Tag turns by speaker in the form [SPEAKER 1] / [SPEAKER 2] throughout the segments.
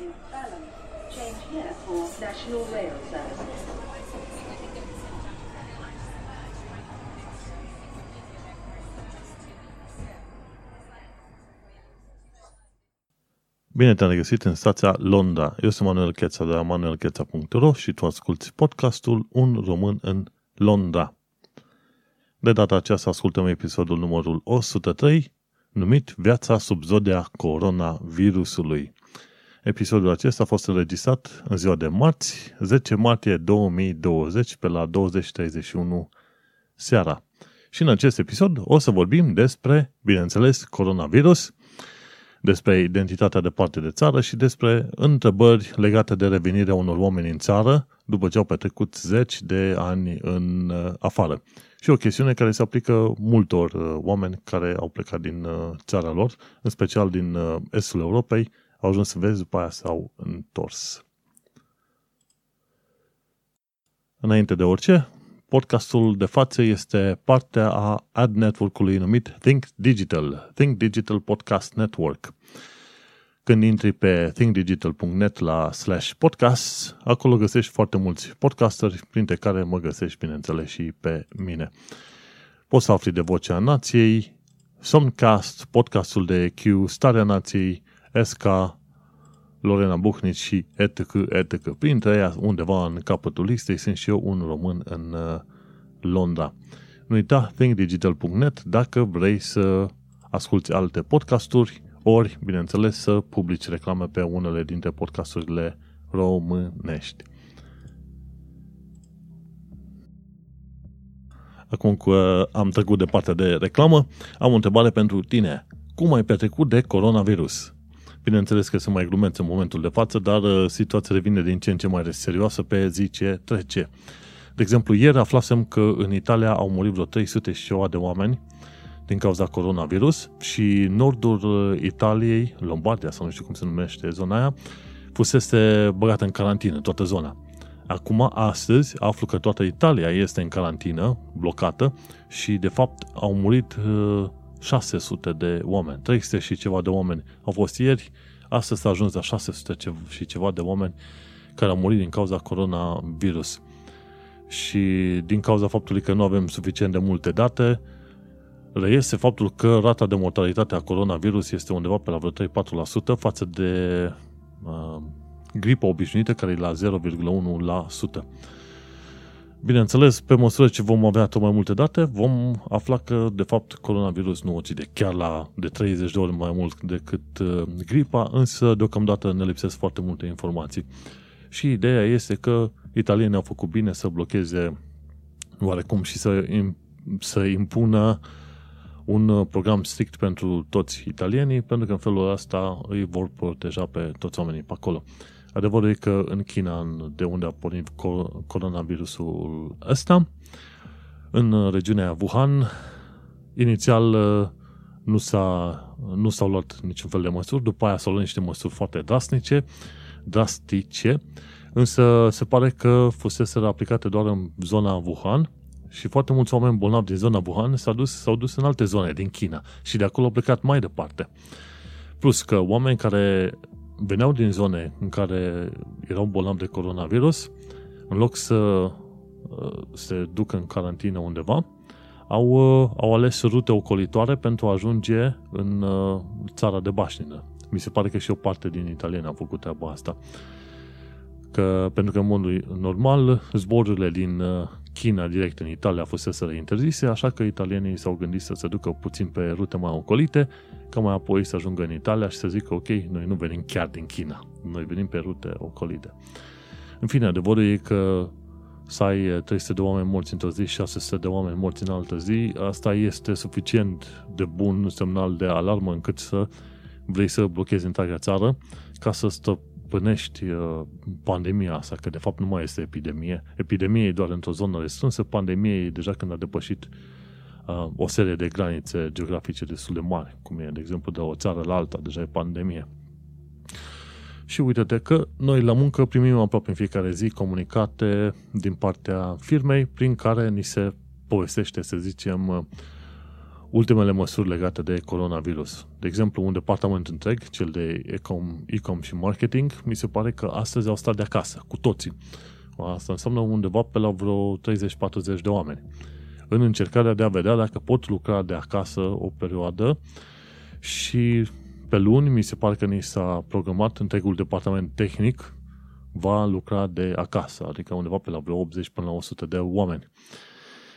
[SPEAKER 1] in Balham. Change here for National Rail Service.
[SPEAKER 2] Bine te-am regăsit în stația Londra. Eu sunt Manuel Cheța de la manuelcheța.ro și tu asculti podcastul Un român în Londra. De data aceasta ascultăm episodul numărul 103, numit Viața sub zodia coronavirusului. Episodul acesta a fost înregistrat în ziua de marți, 10 martie 2020, pe la 20.31 seara. Și în acest episod o să vorbim despre, bineînțeles, coronavirus, despre identitatea de parte de țară și despre întrebări legate de revenirea unor oameni în țară după ce au petrecut zeci de ani în uh, afară. Și o chestiune care se aplică multor uh, oameni care au plecat din uh, țara lor, în special din estul Europei, au ajuns să vezi, după aia s-au întors. Înainte de orice, podcastul de față este partea a ad network-ului numit Think Digital, Think Digital Podcast Network. Când intri pe thinkdigital.net la slash podcast, acolo găsești foarte mulți podcasteri, printre care mă găsești, bineînțeles, și pe mine. Poți să afli de Vocea Nației, Somcast, podcastul de Q, Starea Nației, SK, Lorena Buhnici și etc., etc. Printre ei, undeva în capătul listei, sunt și eu un român în uh, Londra. Nu uita thinkdigital.net dacă vrei să asculti alte podcasturi, ori, bineînțeles, să publici reclame pe unele dintre podcasturile românești. Acum că am trecut de partea de reclamă, am o întrebare pentru tine. Cum ai petrecut de coronavirus? Bineînțeles că sunt mai glumeți în momentul de față, dar uh, situația devine din ce în ce mai serioasă pe zi ce trece. De exemplu, ieri aflasem că în Italia au murit vreo 300 și ceva de oameni din cauza coronavirus și nordul uh, Italiei, Lombardia sau nu știu cum se numește zona aia, fusese băgată în carantină, toată zona. Acum, astăzi, aflu că toată Italia este în carantină, blocată și, de fapt, au murit 600 uh, de oameni, 300 și ceva de oameni au fost ieri, astăzi s-a ajuns la 600 și ceva de oameni care au murit din cauza coronavirus. Și din cauza faptului că nu avem suficient de multe date, reiese faptul că rata de mortalitate a coronavirus este undeva pe la vreo 3-4% față de uh, gripa obișnuită care e la 0,1%. Bineînțeles, pe măsură ce vom avea tot mai multe date, vom afla că, de fapt, coronavirus nu ucide chiar la de 30 de ori mai mult decât uh, gripa, însă, deocamdată, ne lipsesc foarte multe informații. Și ideea este că italienii au făcut bine să blocheze oarecum și să, să impună uh, un uh, program strict pentru toți italienii, pentru că în felul ăsta îi vor proteja pe toți oamenii pe acolo. Adevărul e că în China, de unde a pornit coronavirusul ăsta, în uh, regiunea Wuhan, inițial uh, nu, s-a, nu s-au luat niciun fel de măsuri, după aia s-au luat niște măsuri foarte drastice, drastice, însă se pare că fusese aplicate doar în zona Wuhan, și foarte mulți oameni bolnavi din zona Wuhan s-au dus, s-au dus în alte zone din China și de acolo au plecat mai departe. Plus că oameni care veneau din zone în care erau bolnavi de coronavirus, în loc să uh, se ducă în carantină undeva, au, uh, au ales rute ocolitoare pentru a ajunge în uh, țara de bașnină. Mi se pare că și o parte din italieni a făcut treaba asta. Că, pentru că în mod normal zborurile din China direct în Italia fusese interzise, așa că italienii s-au gândit să se ducă puțin pe rute mai ocolite, ca mai apoi să ajungă în Italia și să zică, ok, noi nu venim chiar din China, noi venim pe rute ocolite. În fine, adevărul e că să ai 300 de oameni morți într-o zi, 600 de oameni morți în altă zi, asta este suficient de bun semnal de alarmă încât să vrei să blochezi întreaga țară ca să stop, stăpânești uh, pandemia asta, că de fapt nu mai este epidemie. Epidemie e doar într-o zonă restrânsă, pandemie e deja când a depășit uh, o serie de granițe geografice destul de mari, cum e, de exemplu, de o țară la alta, deja e pandemie. Și uite-te că noi la muncă primim aproape în fiecare zi comunicate din partea firmei prin care ni se povestește, să zicem, uh, ultimele măsuri legate de coronavirus. De exemplu, un departament întreg, cel de ecom, ecom și marketing, mi se pare că astăzi au stat de acasă, cu toții. Asta înseamnă undeva pe la vreo 30-40 de oameni. În încercarea de a vedea dacă pot lucra de acasă o perioadă și pe luni mi se pare că ni s-a programat întregul departament tehnic va lucra de acasă, adică undeva pe la vreo 80 până la 100 de oameni.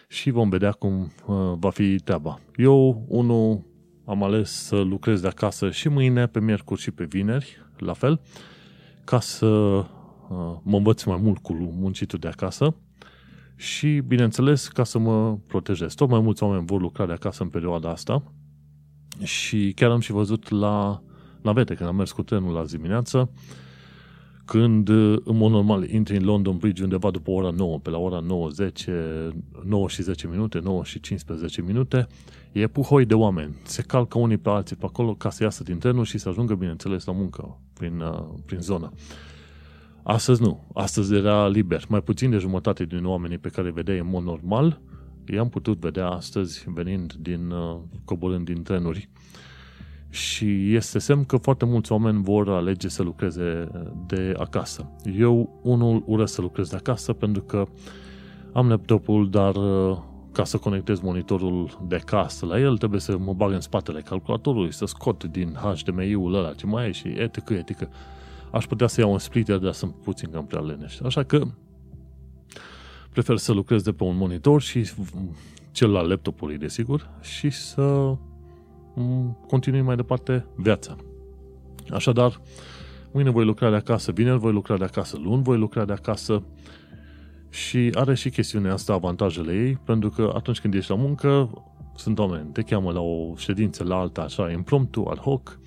[SPEAKER 2] Și vom vedea cum uh, va fi treaba. Eu, unul, am ales să lucrez de acasă și mâine, pe miercuri și pe vineri, la fel, ca să uh, mă învăț mai mult cu muncitul de acasă și, bineînțeles, ca să mă protejez. Tot mai mulți oameni vor lucra de acasă în perioada asta și chiar am și văzut la navete, când am mers cu trenul la dimineață, când, în mod normal, intri în London Bridge undeva după ora 9, pe la ora 9, 10, 9 și 10 minute, 9 și 15 minute, e puhoi de oameni. Se calcă unii pe alții pe acolo ca să iasă din trenul și să ajungă, bineînțeles, la muncă prin, uh, prin zonă. Astăzi nu. Astăzi era liber. Mai puțin de jumătate din oamenii pe care îi vedeai în mod normal, i-am putut vedea astăzi venind din, uh, coborând din trenuri. Și este semn că foarte mulți oameni vor alege să lucreze de acasă. Eu, unul, urăsc să lucrez de acasă pentru că am laptopul, dar uh, ca să conectez monitorul de casă la el, trebuie să mă bag în spatele calculatorului, să scot din HDMI-ul ăla ce mai e și etică, etică. Aș putea să iau un splitter, dar sunt puțin cam prea leneș. Așa că prefer să lucrez de pe un monitor și cel la laptopului, desigur, și să continui mai departe viața. Așadar, mâine voi lucra de acasă, vineri voi lucra de acasă, luni voi lucra de acasă și are și chestiunea asta avantajele ei, pentru că atunci când ești la muncă, sunt oameni, te cheamă la o ședință, la alta, așa, impromptu, ad hoc,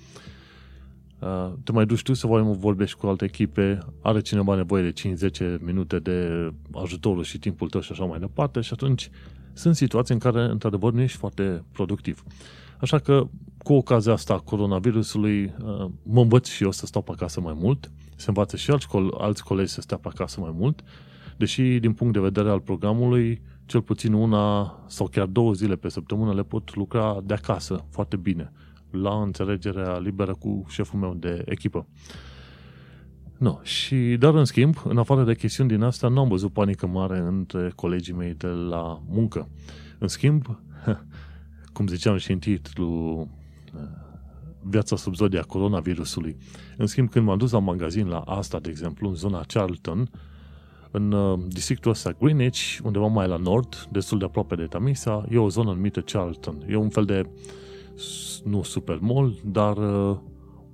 [SPEAKER 2] uh, te mai duci tu să vorbești cu alte echipe, are cineva nevoie de 5-10 minute de ajutorul și timpul tău și așa mai departe și atunci sunt situații în care, într-adevăr, nu ești foarte productiv. Așa că, cu ocazia asta a coronavirusului, uh, mă învăț și eu să stau pe acasă mai mult, se învață și alți, co- alți colegi să stea pe acasă mai mult, deși, din punct de vedere al programului, cel puțin una sau chiar două zile pe săptămână le pot lucra de acasă foarte bine, la înțelegerea liberă cu șeful meu de echipă. No, și dar în schimb, în afară de chestiuni din asta, nu am văzut panică mare între colegii mei de la muncă. În schimb, cum ziceam și în titlu, viața sub zodia coronavirusului. În schimb, când m-am dus la magazin la asta, de exemplu, în zona Charlton, în uh, districtul ăsta Greenwich, undeva mai la nord, destul de aproape de Tamisa, e o zonă numită Charlton. E un fel de, nu super mall, dar uh,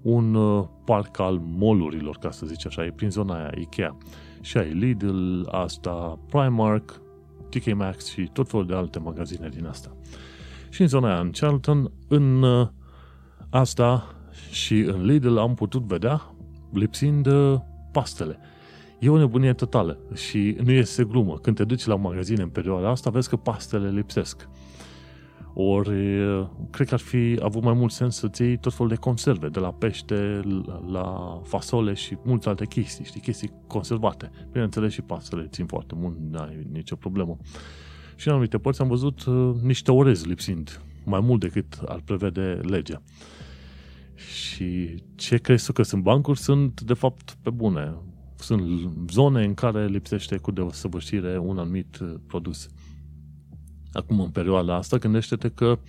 [SPEAKER 2] un uh, parc al molurilor, ca să zic așa, e prin zona aia, Ikea. Și ai Lidl, asta, Primark, TK Maxx și tot felul de alte magazine din asta. Și în zona aia, în Charlton, în uh, asta și în Lidl am putut vedea lipsind uh, pastele. E o nebunie totală și nu este glumă. Când te duci la magazine în perioada asta, vezi că pastele lipsesc. Ori, uh, cred că ar fi avut mai mult sens să-ți iei tot felul de conserve, de la pește, la fasole și multe alte chestii, știi, chestii conservate. Bineînțeles și pastele țin foarte mult, nu ai nicio problemă și în anumite părți am văzut uh, niște orezi lipsind, mai mult decât ar prevede legea. Și ce crezi că sunt bancuri sunt, de fapt, pe bune. Sunt zone în care lipsește cu desăvârșire un anumit uh, produs. Acum, în perioada asta, gândește-te că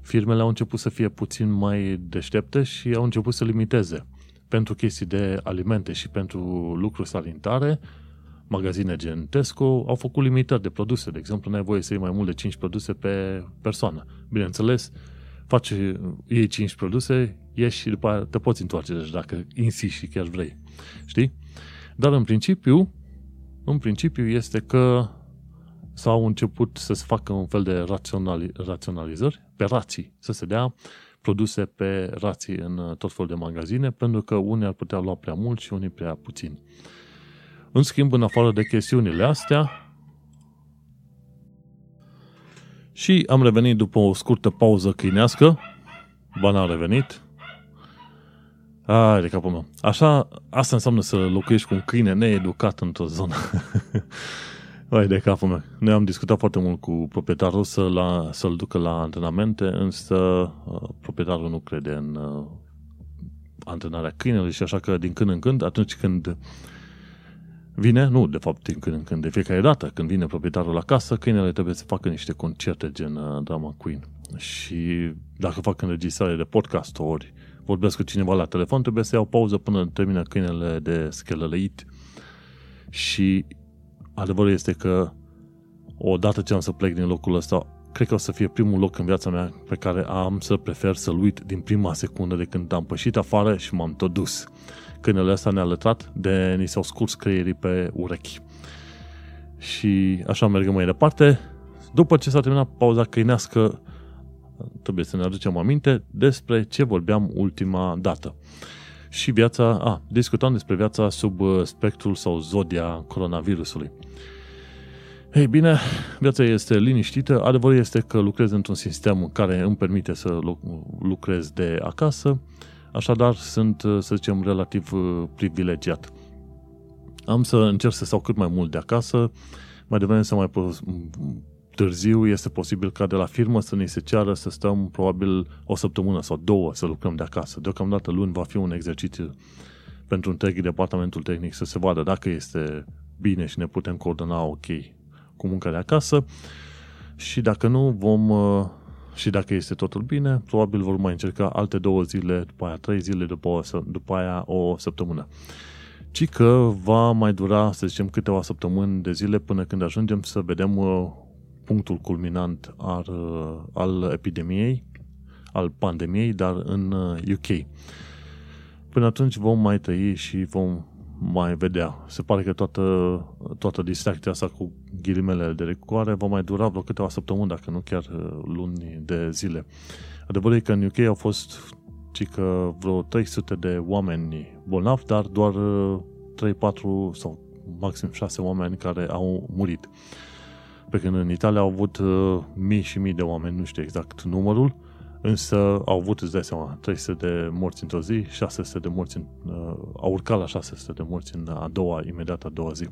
[SPEAKER 2] firmele au început să fie puțin mai deștepte și au început să limiteze pentru chestii de alimente și pentru lucruri sanitare, magazine gen Tesco au făcut limitări de produse. De exemplu, nu ai voie să iei mai mult de 5 produse pe persoană. Bineînțeles, faci, iei 5 produse, ieși și după aia te poți întoarce, deci dacă insisti și chiar vrei. Știi? Dar în principiu, în principiu este că s-au început să se facă un fel de raționali, raționalizări pe rații, să se dea produse pe rații în tot felul de magazine, pentru că unii ar putea lua prea mult și unii prea puțin. În schimb, în afară de chestiunile astea, și am revenit după o scurtă pauză câinească, ba n-am revenit, ai de capul meu. Așa, asta înseamnă să locuiești cu un câine needucat într-o zonă. Vai de capul meu. Noi am discutat foarte mult cu proprietarul să la, să-l ducă la antrenamente, însă uh, proprietarul nu crede în uh, antrenarea câinelui și așa că din când în când, atunci când vine, nu de fapt din când în când, de fiecare dată când vine proprietarul la casă, câinele trebuie să facă niște concerte gen uh, Drama Queen. Și dacă fac înregistrare de podcast ori vorbesc cu cineva la telefon, trebuie să iau pauză până termină câinele de schelăleit. Și adevărul este că odată ce am să plec din locul ăsta, cred că o să fie primul loc în viața mea pe care am să prefer să-l uit din prima secundă de când am pășit afară și m-am tot dus. Câinele ăsta ne-a lătrat de ni s-au scurs creierii pe urechi. Și așa mergem mai departe. După ce s-a terminat pauza câinească, trebuie să ne aducem aminte despre ce vorbeam ultima dată. Și viața, a, discutam despre viața sub uh, spectrul sau zodia coronavirusului. Ei bine, viața este liniștită. Adevărul este că lucrez într-un sistem care îmi permite să lucrez de acasă, așadar sunt, uh, să zicem, relativ uh, privilegiat. Am să încerc să stau cât mai mult de acasă, mai devreme să mai târziu este posibil ca de la firmă să ne se ceară să stăm probabil o săptămână sau două să lucrăm de acasă. Deocamdată luni va fi un exercițiu pentru întreg departamentul tehnic să se vadă dacă este bine și ne putem coordona ok cu munca de acasă și dacă nu vom uh, și dacă este totul bine, probabil vor mai încerca alte două zile, după aia trei zile, după, o, după aia o săptămână. Ci că va mai dura, să zicem, câteva săptămâni de zile până când ajungem să vedem uh, punctul culminant al, al epidemiei, al pandemiei, dar în UK. Uh, Până atunci vom mai tăi și vom mai vedea. Se pare că toată, toată distracția asta cu ghilimele de recoare va mai dura vreo câteva săptămâni, dacă nu chiar uh, luni de zile. Adevărul e că în UK au fost ci că vreo 300 de oameni bolnavi, dar doar 3, uh, 4 sau maxim 6 oameni care au murit. Pe când în Italia au avut uh, mii și mii de oameni, nu știu exact numărul, însă au avut, îți dai seama, 300 de morți într-o zi, 600 de morți, în, uh, au urcat la 600 de morți în a doua, imediat a doua zi.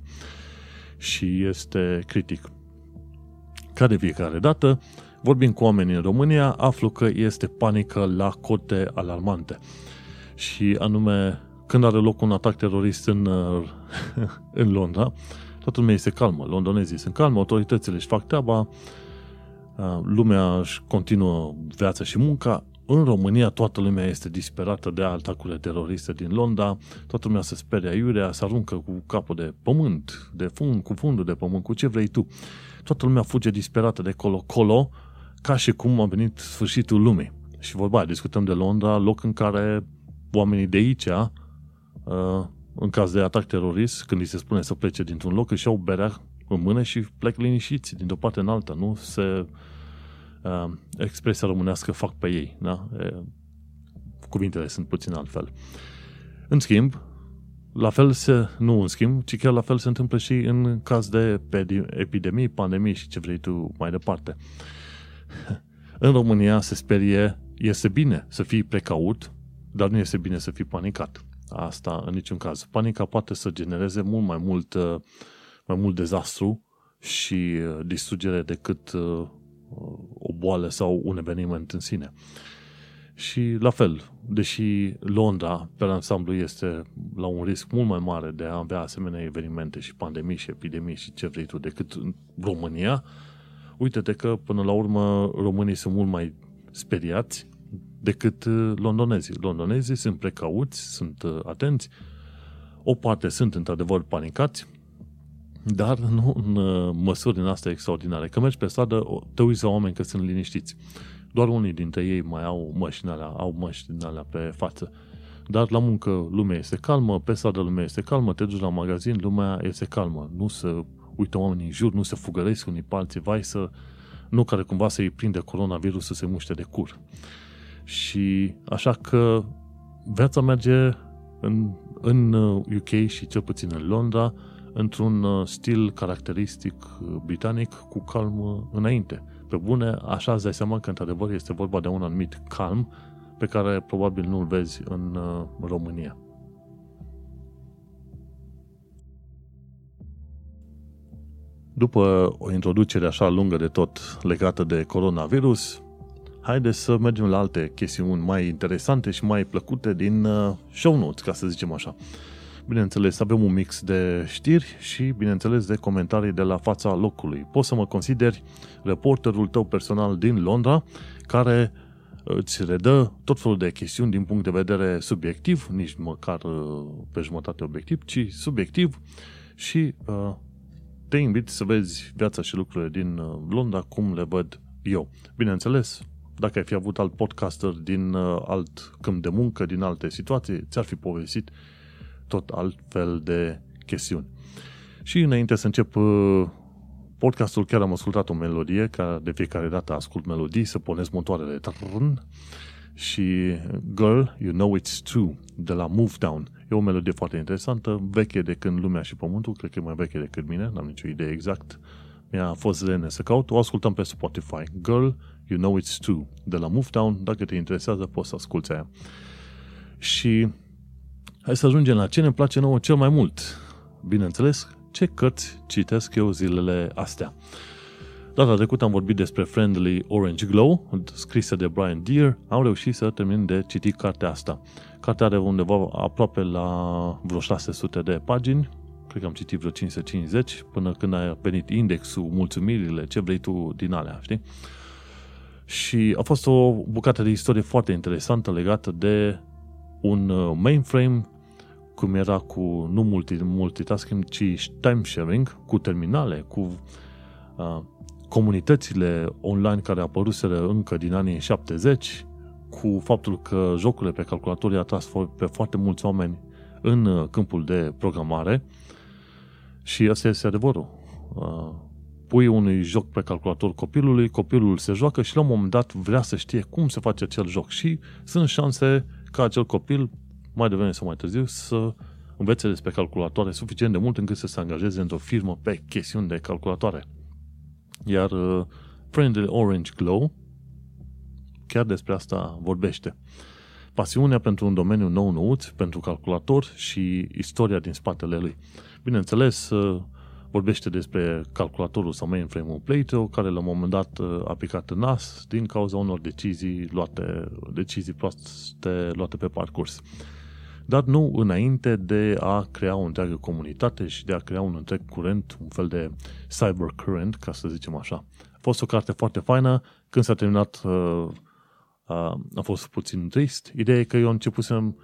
[SPEAKER 2] Și este critic. Ca de fiecare dată, vorbim cu oamenii în România, aflu că este panică la cote alarmante. Și anume, când are loc un atac terorist în, uh, în Londra, toată lumea este calmă, londonezii sunt calmă, autoritățile își fac treaba, lumea își continuă viața și munca. În România toată lumea este disperată de atacurile teroriste din Londra, toată lumea se speria iurea, se aruncă cu capul de pământ, de fund, cu fundul de pământ, cu ce vrei tu. Toată lumea fuge disperată de colo-colo, ca și cum a venit sfârșitul lumii. Și vorba, discutăm de Londra, loc în care oamenii de aici uh, în caz de atac terorist, când îi se spune să plece dintr-un loc, își iau berea în mână și plec liniștiți din o parte în alta. Nu se... Uh, expresia românească fac pe ei. Da? E, cuvintele sunt puțin altfel. În schimb, la fel se, nu în schimb, ci chiar la fel se întâmplă și în caz de epidemii, pandemii și ce vrei tu mai departe. În România se sperie, este bine să fii precaut, dar nu este bine să fii panicat. Asta în niciun caz. Panica poate să genereze mult mai mult, uh, mai mult dezastru și uh, distrugere decât uh, o boală sau un eveniment în sine. Și la fel, deși Londra, pe ansamblu, este la un risc mult mai mare de a avea asemenea evenimente și pandemii și epidemii și ce vrei tu decât în România, uite-te că până la urmă românii sunt mult mai speriați decât uh, londonezii. Londonezii sunt precauți, sunt uh, atenți, o parte sunt într-adevăr panicați, dar nu în uh, măsuri din astea extraordinare. Că mergi pe stradă, te uiți la oameni că sunt liniștiți. Doar unii dintre ei mai au măști alea, au măști din alea pe față. Dar la muncă lumea este calmă, pe stradă lumea este calmă, te duci la magazin, lumea este calmă. Nu se uită oamenii în jur, nu se fugăresc unii pe alții, vai să... Nu care cumva să-i prinde coronavirus să se muște de cur. Și așa că viața merge în, în UK uh, și cel puțin în Londra într-un uh, stil caracteristic uh, britanic cu calm înainte. Pe bune, așa îți dai seama că într-adevăr este vorba de un anumit calm pe care probabil nu-l vezi în România. După o introducere așa lungă de tot legată de coronavirus, haideți să mergem la alte chestiuni mai interesante și mai plăcute din uh, show notes, ca să zicem așa. Bineînțeles, avem un mix de știri și, bineînțeles, de comentarii de la fața locului. Poți să mă consideri reporterul tău personal din Londra, care îți redă tot felul de chestiuni din punct de vedere subiectiv, nici măcar uh, pe jumătate obiectiv, ci subiectiv și uh, te invit să vezi viața și lucrurile din uh, Londra cum le văd eu. Bineînțeles, dacă ai fi avut alt podcaster din uh, alt câmp de muncă, din alte situații, ți-ar fi povestit tot altfel de chestiuni. Și înainte să încep uh, podcastul, chiar am ascultat o melodie, ca de fiecare dată ascult melodii, să pornesc motoarele. Și Girl, You Know It's True, de la Move Down. E o melodie foarte interesantă, veche de când lumea și pământul, cred că e mai veche decât mine, n-am nicio idee exact. Mi-a fost lene să caut, o ascultăm pe Spotify. Girl, You Know It's True, de la Move Down, dacă te interesează, poți să asculti aia. Și hai să ajungem la ce ne place nouă cel mai mult. Bineînțeles, ce cărți citesc eu zilele astea. Data trecută am vorbit despre Friendly Orange Glow, scrisă de Brian Deere. Am reușit să termin de citit cartea asta. Cartea are undeva aproape la vreo 600 de pagini. Cred că am citit vreo 550 până când a venit indexul, mulțumirile, ce vrei tu din alea, știi? Și a fost o bucată de istorie foarte interesantă legată de un uh, mainframe cum era cu nu multi, multitasking, ci time sharing, cu terminale, cu uh, comunitățile online care apăruseră încă din anii 70, cu faptul că jocurile pe calculator i-a tras pe foarte mulți oameni în uh, câmpul de programare și asta este adevărul. Uh, pui unui joc pe calculator copilului, copilul se joacă și la un moment dat vrea să știe cum se face acel joc și sunt șanse ca acel copil mai devreme sau mai târziu să învețe despre calculatoare suficient de mult încât să se angajeze într-o firmă pe chestiuni de calculatoare. Iar uh, Friendly Orange Glow chiar despre asta vorbește. Pasiunea pentru un domeniu nou nouț, pentru calculator și istoria din spatele lui. Bineînțeles, uh, vorbește despre calculatorul sau mainframe-ul Plato, care la un moment dat uh, a picat în nas din cauza unor decizii luate, decizii proaste luate pe parcurs dar nu înainte de a crea o întreagă comunitate și de a crea un întreg curent, un fel de cyber current, ca să zicem așa. A fost o carte foarte faină, când s-a terminat uh, uh, a fost puțin trist. Ideea e că eu începusem,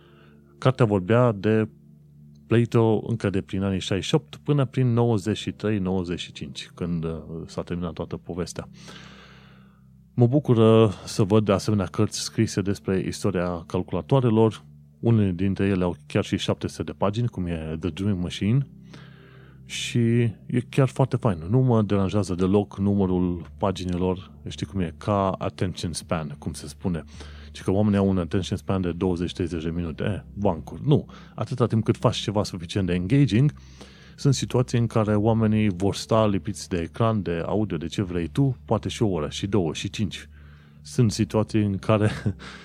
[SPEAKER 2] cartea vorbea de Plato încă de prin anii 68 până prin 93-95, când uh, s-a terminat toată povestea. Mă bucur să văd de asemenea cărți scrise despre istoria calculatoarelor, unele dintre ele au chiar și 700 de pagini, cum e The Dream Machine, și e chiar foarte fain. Nu mă deranjează deloc numărul paginilor, știi cum e, ca attention span, cum se spune. Și că oamenii au un attention span de 20-30 de minute. Eh, bancuri. Nu. Atâta timp cât faci ceva suficient de engaging, sunt situații în care oamenii vor sta lipiți de ecran, de audio, de ce vrei tu, poate și o oră, și două, și cinci. Sunt situații în care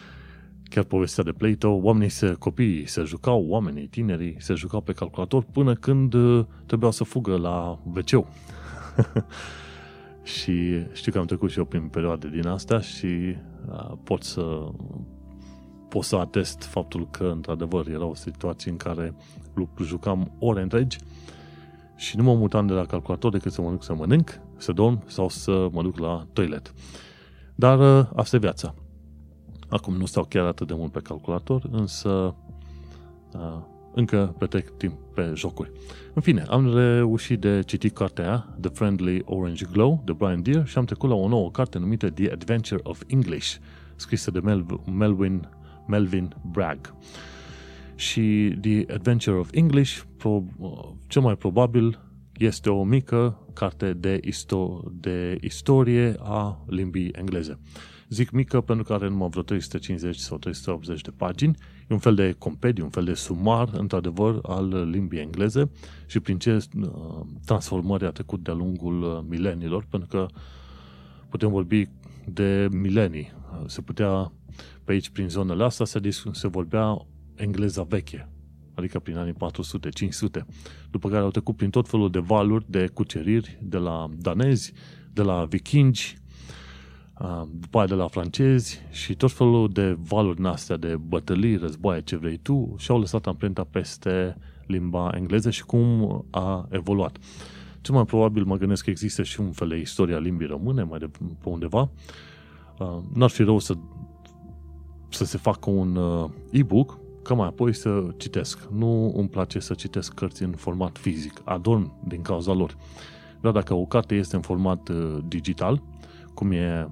[SPEAKER 2] chiar povestea de Plato, oamenii se, copiii se jucau, oamenii, tinerii se jucau pe calculator până când uh, trebuiau să fugă la wc și știu că am trecut și eu prin perioade din astea și uh, pot să pot să atest faptul că într-adevăr era o situație în care jucam ore întregi și nu mă mutam de la calculator decât să mă duc să mănânc, să dorm sau să mă duc la toilet. Dar uh, asta e viața. Acum nu stau chiar atât de mult pe calculator, însă uh, încă petrec timp pe jocuri. În fine, am reușit de citit cartea The Friendly Orange Glow de Brian Deere și am trecut la o nouă carte numită The Adventure of English, scrisă de Mel- Melvin, Melvin Bragg. Și The Adventure of English, pro, cel mai probabil, este o mică carte de, isto- de istorie a limbii engleze. Zic mică pentru că are numai vreo 350 sau 380 de pagini. E un fel de compediu, un fel de sumar, într-adevăr, al limbii engleze și prin ce uh, transformări a trecut de-a lungul uh, milenilor, pentru că putem vorbi de milenii. Se putea, pe aici, prin zonele astea, se, se vorbea engleza veche, adică prin anii 400-500, după care au trecut prin tot felul de valuri de cuceriri de la danezi, de la vikingi, după aia de la francezi și tot felul de valuri astea de bătălii, războaie, ce vrei tu, și-au lăsat amprenta peste limba engleză și cum a evoluat. Cel mai probabil mă gândesc că există și un fel de istoria limbii române mai de, pe undeva. N-ar fi rău să, să se facă un e-book ca mai apoi să citesc. Nu îmi place să citesc cărți în format fizic. Adorm din cauza lor. Dar dacă o carte este în format digital, cum e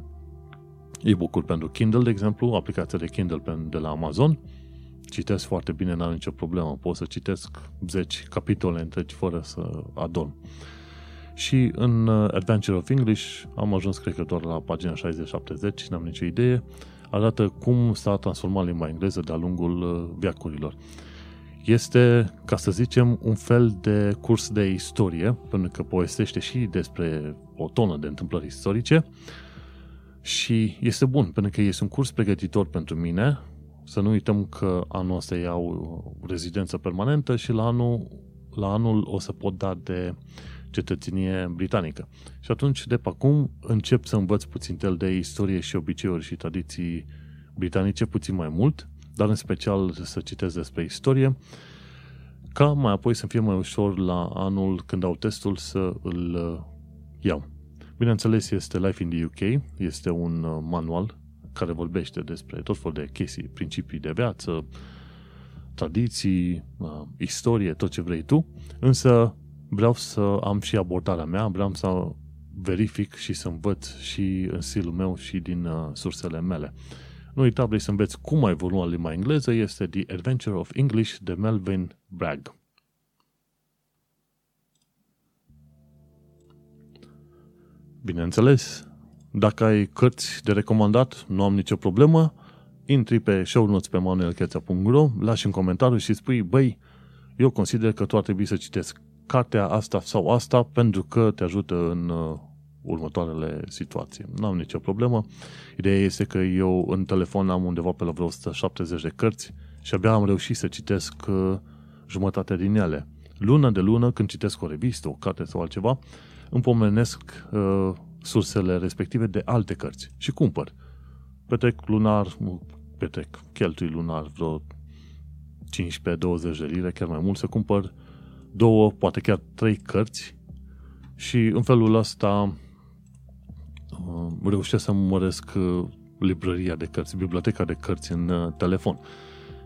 [SPEAKER 2] e-book-uri pentru Kindle, de exemplu, aplicația de Kindle de la Amazon. Citesc foarte bine, n-am nicio problemă. Pot să citesc 10 capitole întregi fără să adorm. Și în uh, Adventure of English am ajuns, cred că, doar la pagina 60-70, n-am nicio idee. Arată cum s-a transformat limba engleză de-a lungul uh, viacurilor. Este, ca să zicem, un fel de curs de istorie, pentru că povestește și despre o tonă de întâmplări istorice, și este bun, pentru că este un curs pregătitor pentru mine. Să nu uităm că anul ăsta iau rezidență permanentă și la anul, la anul o să pot da de cetățenie britanică. Și atunci, de pe acum, încep să învăț puțin tel de istorie și obiceiuri și tradiții britanice puțin mai mult, dar în special să citesc despre istorie, ca mai apoi să fie mai ușor la anul când au testul să îl iau. Bineînțeles, este Life in the UK, este un uh, manual care vorbește despre tot felul de chestii, principii de viață, tradiții, uh, istorie, tot ce vrei tu, însă vreau să am și abordarea mea, vreau să verific și să învăț și în stilul meu și din uh, sursele mele. Nu uita, vrei să înveți cum a evoluat limba engleză, este The Adventure of English de Melvin Bragg. Bineînțeles, dacă ai cărți de recomandat, nu am nicio problemă, intri pe show notes pe manuelcheța.ro, lași un comentariu și spui, băi, eu consider că tu ar trebui să citesc cartea asta sau asta pentru că te ajută în uh, următoarele situații. Nu am nicio problemă. Ideea este că eu în telefon am undeva pe la vreo 170 de cărți și abia am reușit să citesc uh, jumătate din ele. Lună de lună, când citesc o revistă, o carte sau altceva, îmi pomenesc uh, sursele respective de alte cărți și cumpăr. Petrec lunar, petrec, cheltui lunar vreo 15-20 de lire, chiar mai mult, să cumpăr două, poate chiar trei cărți și în felul ăsta uh, reușesc să măresc uh, librăria de cărți, biblioteca de cărți în uh, telefon.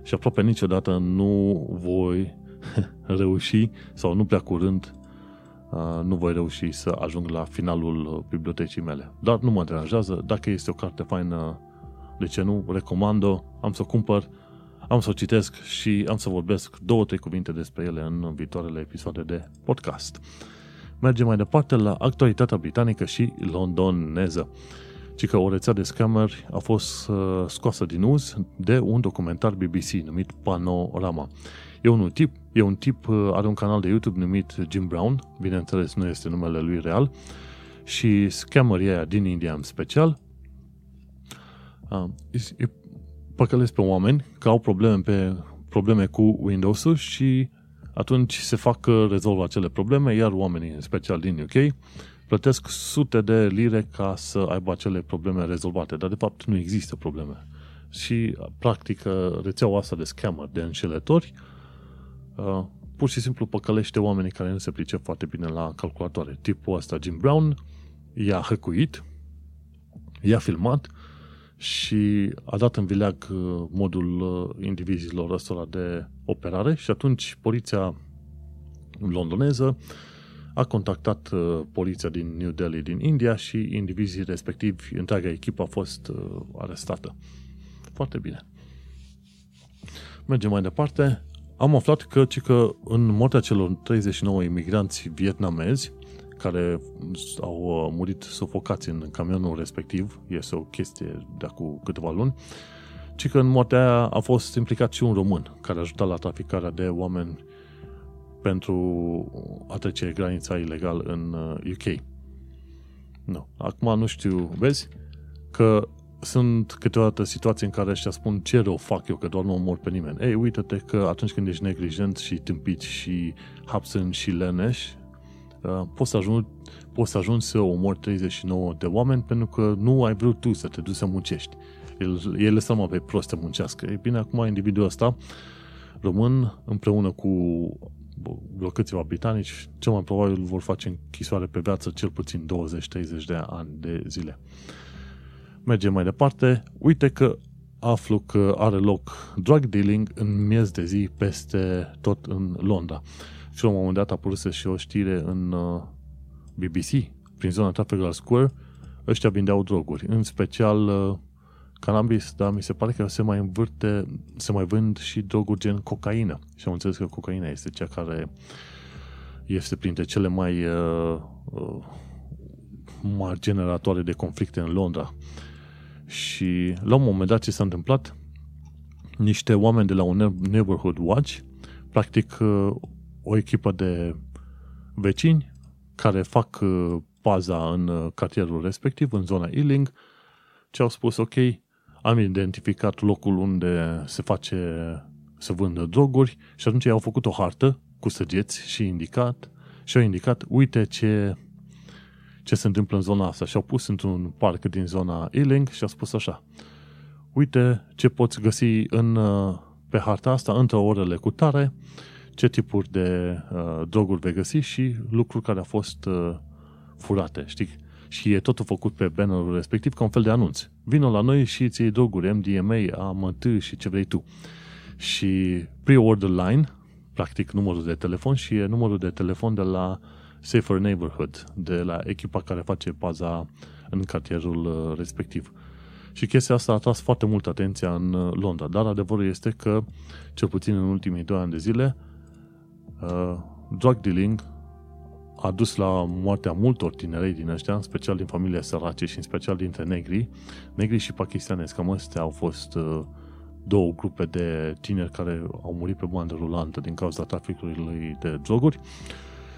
[SPEAKER 2] Și aproape niciodată nu voi reuși sau nu prea curând nu voi reuși să ajung la finalul uh, bibliotecii mele. Dar nu mă deranjează, dacă este o carte faină, de ce nu, recomand-o, am să o cumpăr, am să o citesc și am să vorbesc două, trei cuvinte despre ele în viitoarele episoade de podcast. Mergem mai departe la actualitatea britanică și londoneză. Ci că o rețea de scammer a fost uh, scoasă din uz de un documentar BBC numit Panorama. E un tip, e un tip, uh, are un canal de YouTube numit Jim Brown, bineînțeles nu este numele lui real, și scammerii aia din India în special, uh, păcălesc pe oameni că au probleme, pe, probleme cu Windows-ul și atunci se fac uh, rezolvă acele probleme, iar oamenii, în special din UK, plătesc sute de lire ca să aibă acele probleme rezolvate, dar de fapt nu există probleme. Și practic rețeaua asta de scammer, de înșelători, uh, pur și simplu păcălește oamenii care nu se pricep foarte bine la calculatoare. Tipul ăsta, Jim Brown, i-a hăcuit, i-a filmat și a dat în vileag uh, modul uh, indivizilor ăstora de operare și atunci poliția londoneză a contactat uh, poliția din New Delhi din India și indivizii respectivi, întreaga echipă a fost uh, arestată. Foarte bine. Mergem mai departe am aflat că, că în moartea celor 39 imigranți vietnamezi care au uh, murit sufocați în camionul respectiv, este o chestie de acum câteva luni, ci că în moartea aia a fost implicat și un român care a ajutat la traficarea de oameni pentru a trece granița ilegal în UK. Uh, nu. Acum nu știu, vezi că sunt câteodată situații în care ăștia spun ce rău fac eu, că doar nu omor pe nimeni. Ei, uite-te că atunci când ești neglijent și tâmpit și hapsen și leneș, uh, poți să ajungi, poți să ajungi să omori 39 de oameni pentru că nu ai vrut tu să te duci să muncești. El, el lăsă pe prost să muncească. E bine, acum individul ăsta român, împreună cu vreo câțiva britanici, cel mai probabil vor face închisoare pe viață cel puțin 20-30 de ani de zile. Mergem mai departe. Uite că aflu că are loc drug dealing în miez de zi peste tot în Londra. Și la un moment dat a apărut și o știre în uh, BBC, prin zona Trafalgar Square, ăștia vindeau droguri, în special uh, cannabis, dar mi se pare că se mai învârte, se mai vând și droguri gen cocaină. Și am înțeles că cocaina este cea care este printre cele mai uh, uh, mari generatoare de conflicte în Londra. Și la un moment dat ce s-a întâmplat? Niște oameni de la un neighborhood watch, practic uh, o echipă de vecini care fac uh, paza în uh, cartierul respectiv, în zona Ealing, ce au spus, ok, am identificat locul unde se face, să vândă droguri și atunci au făcut o hartă cu săgeți și indicat și au indicat, uite ce, ce se întâmplă în zona asta și au pus într-un parc din zona Ealing și au spus așa, uite ce poți găsi în, pe harta asta între orele cu tare, ce tipuri de uh, droguri vei găsi și lucruri care au fost uh, furate, știi? Și e totul făcut pe bannerul respectiv ca un fel de anunț. Vino la noi și ți iei droguri, MDMA, AMT și ce vrei tu. Și pre-order line, practic numărul de telefon și e numărul de telefon de la Safer Neighborhood, de la echipa care face paza în cartierul uh, respectiv. Și chestia asta a atras foarte mult atenția în uh, Londra, dar adevărul este că, cel puțin în ultimii doi ani de zile, uh, drug dealing a dus la moartea multor tinerei din ăștia, în special din familie sărace și în special dintre negri. Negri și pakistanezi, cam astea au fost uh, două grupe de tineri care au murit pe bandă rulantă din cauza traficului de droguri.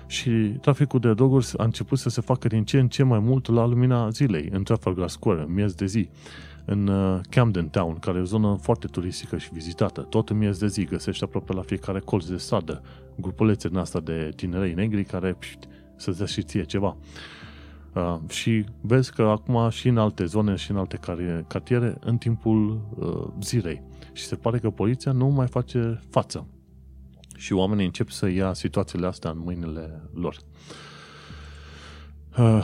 [SPEAKER 2] Și traficul de droguri a început să se facă din ce în ce mai mult la lumina zilei, în Trafalgar Square, în miez de zi, în uh, Camden Town, care e o zonă foarte turistică și vizitată. Tot în miez de zi găsești aproape la fiecare colț de stradă grupulețe din asta de tinerei negri care pșt, să-ți dea și ție ceva. Uh, și vezi că acum și în alte zone și în alte cartiere, în timpul uh, zilei. Și se pare că poliția nu mai face față. Și oamenii încep să ia situațiile astea în mâinile lor. Uh,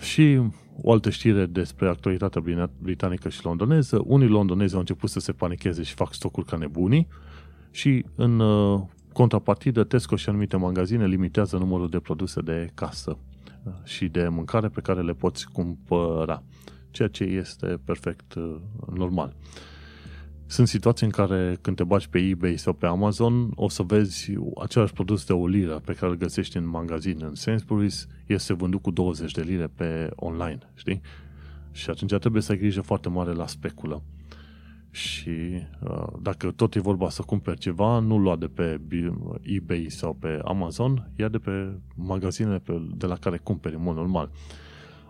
[SPEAKER 2] și o altă știre despre actualitatea britanică și londoneză. Unii londonezi au început să se panicheze și fac stocuri ca nebunii și în uh, contrapartidă, Tesco și anumite magazine limitează numărul de produse de casă uh, și de mâncare pe care le poți cumpăra, ceea ce este perfect uh, normal. Sunt situații în care când te bagi pe eBay sau pe Amazon, o să vezi același produs de o liră pe care îl găsești în magazin în Sainsbury's, este vândut cu 20 de lire pe online, știi? Și atunci trebuie să ai grijă foarte mare la speculă. Și uh, dacă tot e vorba să cumperi ceva, nu lua de pe eBay sau pe Amazon, ia de pe magazinele pe, de la care cumperi în mod normal.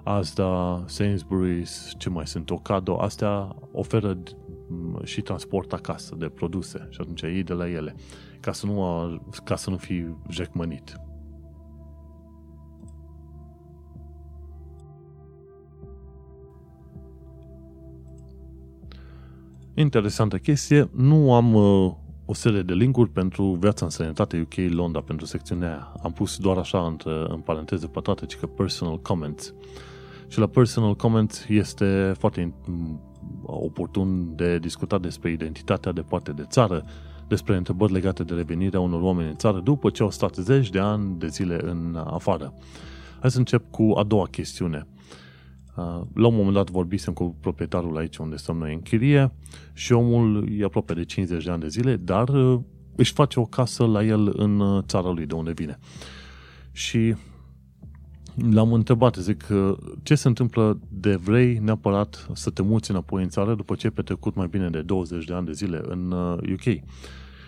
[SPEAKER 2] Asta, Sainsbury's, ce mai sunt, Ocado, astea oferă și transport acasă de produse și atunci iei de la ele ca să nu, ca să nu fii jecmănit. Interesantă chestie, nu am uh, o serie de linkuri pentru viața în sănătate UK Londra pentru secțiunea aia. Am pus doar așa între, în paranteze pătate, ci că personal comments. Și la personal comments este foarte oportun de discutat despre identitatea de parte de țară, despre întrebări legate de revenirea unor oameni în țară după ce au stat zeci de ani de zile în afară. Hai să încep cu a doua chestiune. La un moment dat vorbisem cu proprietarul aici unde stăm noi în chirie și omul e aproape de 50 de ani de zile, dar uh, își face o casă la el în uh, țara lui de unde vine. Și l-am întrebat, zic, uh, ce se întâmplă de vrei neapărat să te muți înapoi în țară după ce ai petrecut mai bine de 20 de ani de zile în UK?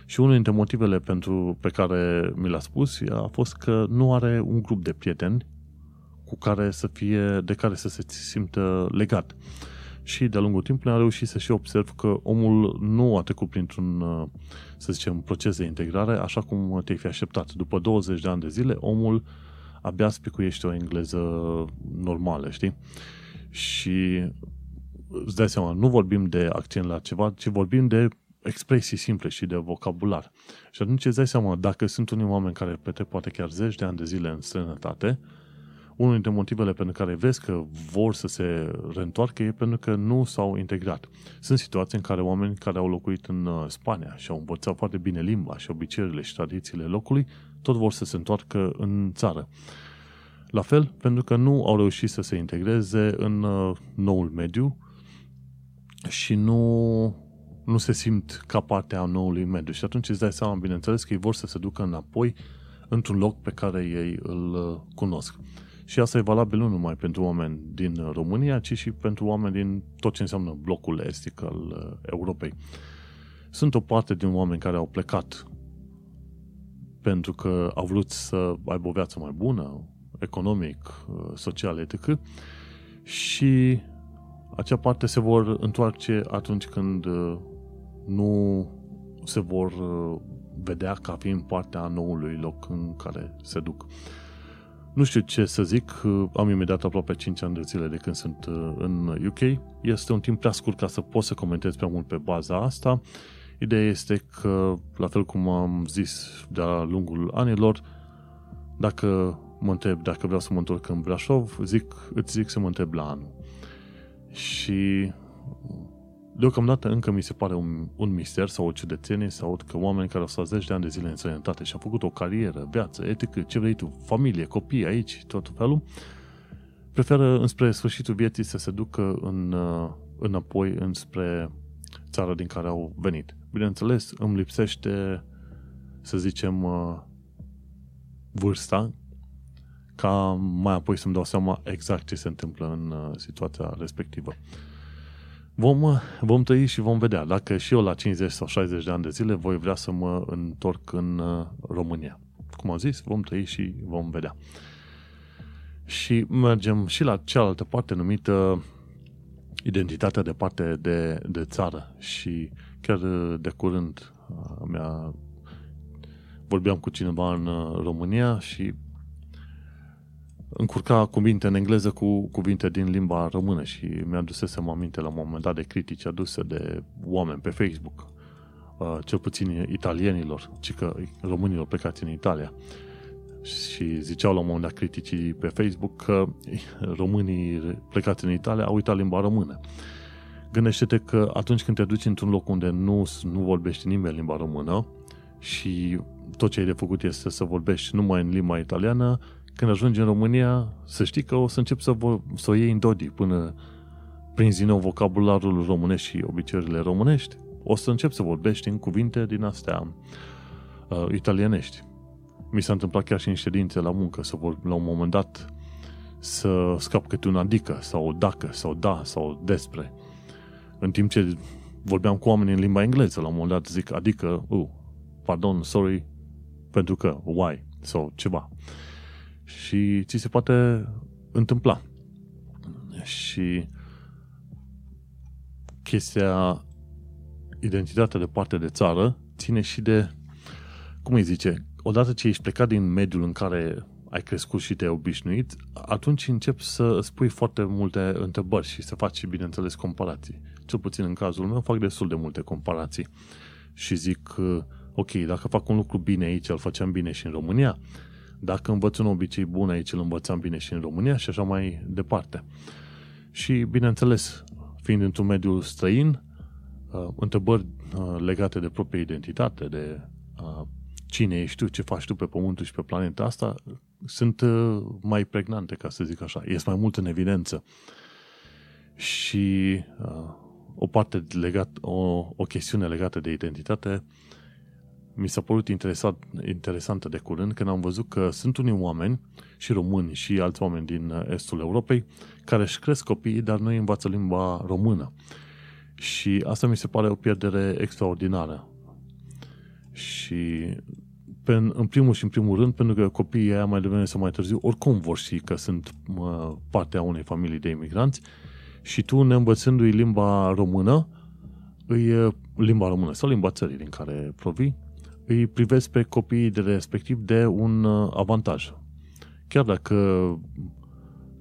[SPEAKER 2] Și unul dintre motivele pentru, pe care mi l-a spus a fost că nu are un grup de prieteni cu care să fie, de care să se simtă legat. și de-a lungul timpului am reușit să și observ că omul nu a trecut printr-un, uh, să zicem, proces de integrare așa cum te-ai fi așteptat. După 20 de ani de zile, omul abia spicuiește o engleză normală, știi? Și îți dai seama, nu vorbim de accent la ceva, ci vorbim de expresii simple și de vocabular. Și atunci îți dai seama, dacă sunt unii oameni care petrec poate chiar zeci de ani de zile în străinătate, unul dintre motivele pentru care vezi că vor să se reîntoarcă e pentru că nu s-au integrat. Sunt situații în care oameni care au locuit în uh, Spania și au învățat foarte bine limba și obiceiurile și tradițiile locului, tot vor să se întoarcă în țară. La fel, pentru că nu au reușit să se integreze în uh, noul mediu și nu, nu se simt ca parte a noului mediu. Și atunci îți dai seama, bineînțeles, că ei vor să se ducă înapoi într-un loc pe care ei îl uh, cunosc. Și asta e valabil nu numai pentru oameni din România, ci și pentru oameni din tot ce înseamnă blocul estic al uh, Europei. Sunt o parte din oameni care au plecat pentru că au vrut să aibă o viață mai bună, economic, uh, social, etc. Și acea parte se vor întoarce atunci când uh, nu se vor vedea ca fiind partea noului loc în care se duc. Nu știu ce să zic, am imediat aproape 5 ani de zile de când sunt uh, în UK. Este un timp prea scurt ca să pot să comentez prea mult pe baza asta. Ideea este că, la fel cum am zis de-a lungul anilor, dacă mă întreb dacă vreau să mă întorc în Brașov, zic, îți zic să mă întreb la anul. Și Deocamdată încă mi se pare un, un mister sau o ciudățenie să aud că oameni care au stat 10 de ani de zile în sănătate și au făcut o carieră, viață, etică, ce vrei tu, familie, copii aici, tot felul, preferă înspre sfârșitul vieții să se ducă în, uh, înapoi înspre țara din care au venit. Bineînțeles, îmi lipsește, să zicem, uh, vârsta ca mai apoi să-mi dau seama exact ce se întâmplă în uh, situația respectivă. Vom, vom trăi și vom vedea. Dacă și eu la 50 sau 60 de ani de zile voi vrea să mă întorc în uh, România. Cum am zis, vom trăi și vom vedea. Și mergem și la cealaltă parte numită identitatea de parte de, de țară. Și chiar de curând uh, mi-a vorbeam cu cineva în uh, România și încurca cuvinte în engleză cu cuvinte din limba română și mi-a adusesem aminte la un moment dat de critici aduse de oameni pe Facebook, uh, cel puțin italienilor, ci că românilor plecați în Italia. Și ziceau la un moment dat criticii pe Facebook că românii plecați în Italia au uitat limba română. Gândește-te că atunci când te duci într-un loc unde nu, nu vorbești nimeni limba română și tot ce ai de făcut este să vorbești numai în limba italiană, când ajungi în România, să știi că o să încep să, vă, să o iei în dodi până prinzi din nou vocabularul românesc și obiceiurile românești. O să încep să vorbești în cuvinte din astea uh, italienești. Mi s-a întâmplat chiar și în ședințe la muncă să vor, la un moment dat să scap câte un adică sau dacă sau da sau despre. În timp ce vorbeam cu oameni în limba engleză, la un moment dat zic adică, uh, pardon, sorry, pentru că, why, sau ceva și ți se poate întâmpla. Și chestia identitatea de parte de țară ține și de, cum îi zice, odată ce ești plecat din mediul în care ai crescut și te-ai obișnuit, atunci încep să spui foarte multe întrebări și să faci, bineînțeles, comparații. Cel puțin în cazul meu fac destul de multe comparații și zic, ok, dacă fac un lucru bine aici, îl făceam bine și în România, dacă învăț un obicei bun aici, îl învățam bine și în România și așa mai departe. Și, bineînțeles, fiind într-un mediu străin, uh, întrebări uh, legate de propria identitate, de uh, cine ești tu, ce faci tu pe pământul și pe planeta asta, sunt mai pregnante, ca să zic așa. Ies mai mult în evidență. Și o parte legat, o, o chestiune legată de identitate mi s-a părut interesat, interesantă de curând când am văzut că sunt unii oameni, și români și alți oameni din uh, estul Europei, care își cresc copiii, dar nu îi învață limba română. Și asta mi se pare o pierdere extraordinară. Și pe, în primul și în primul rând, pentru că copiii aia mai devreme sau mai târziu oricum vor ști că sunt uh, partea unei familii de imigranți și tu, neînvățându-i limba română, îi, limba română sau limba țării din care provii, îi privesc pe copiii de respectiv de un avantaj. Chiar dacă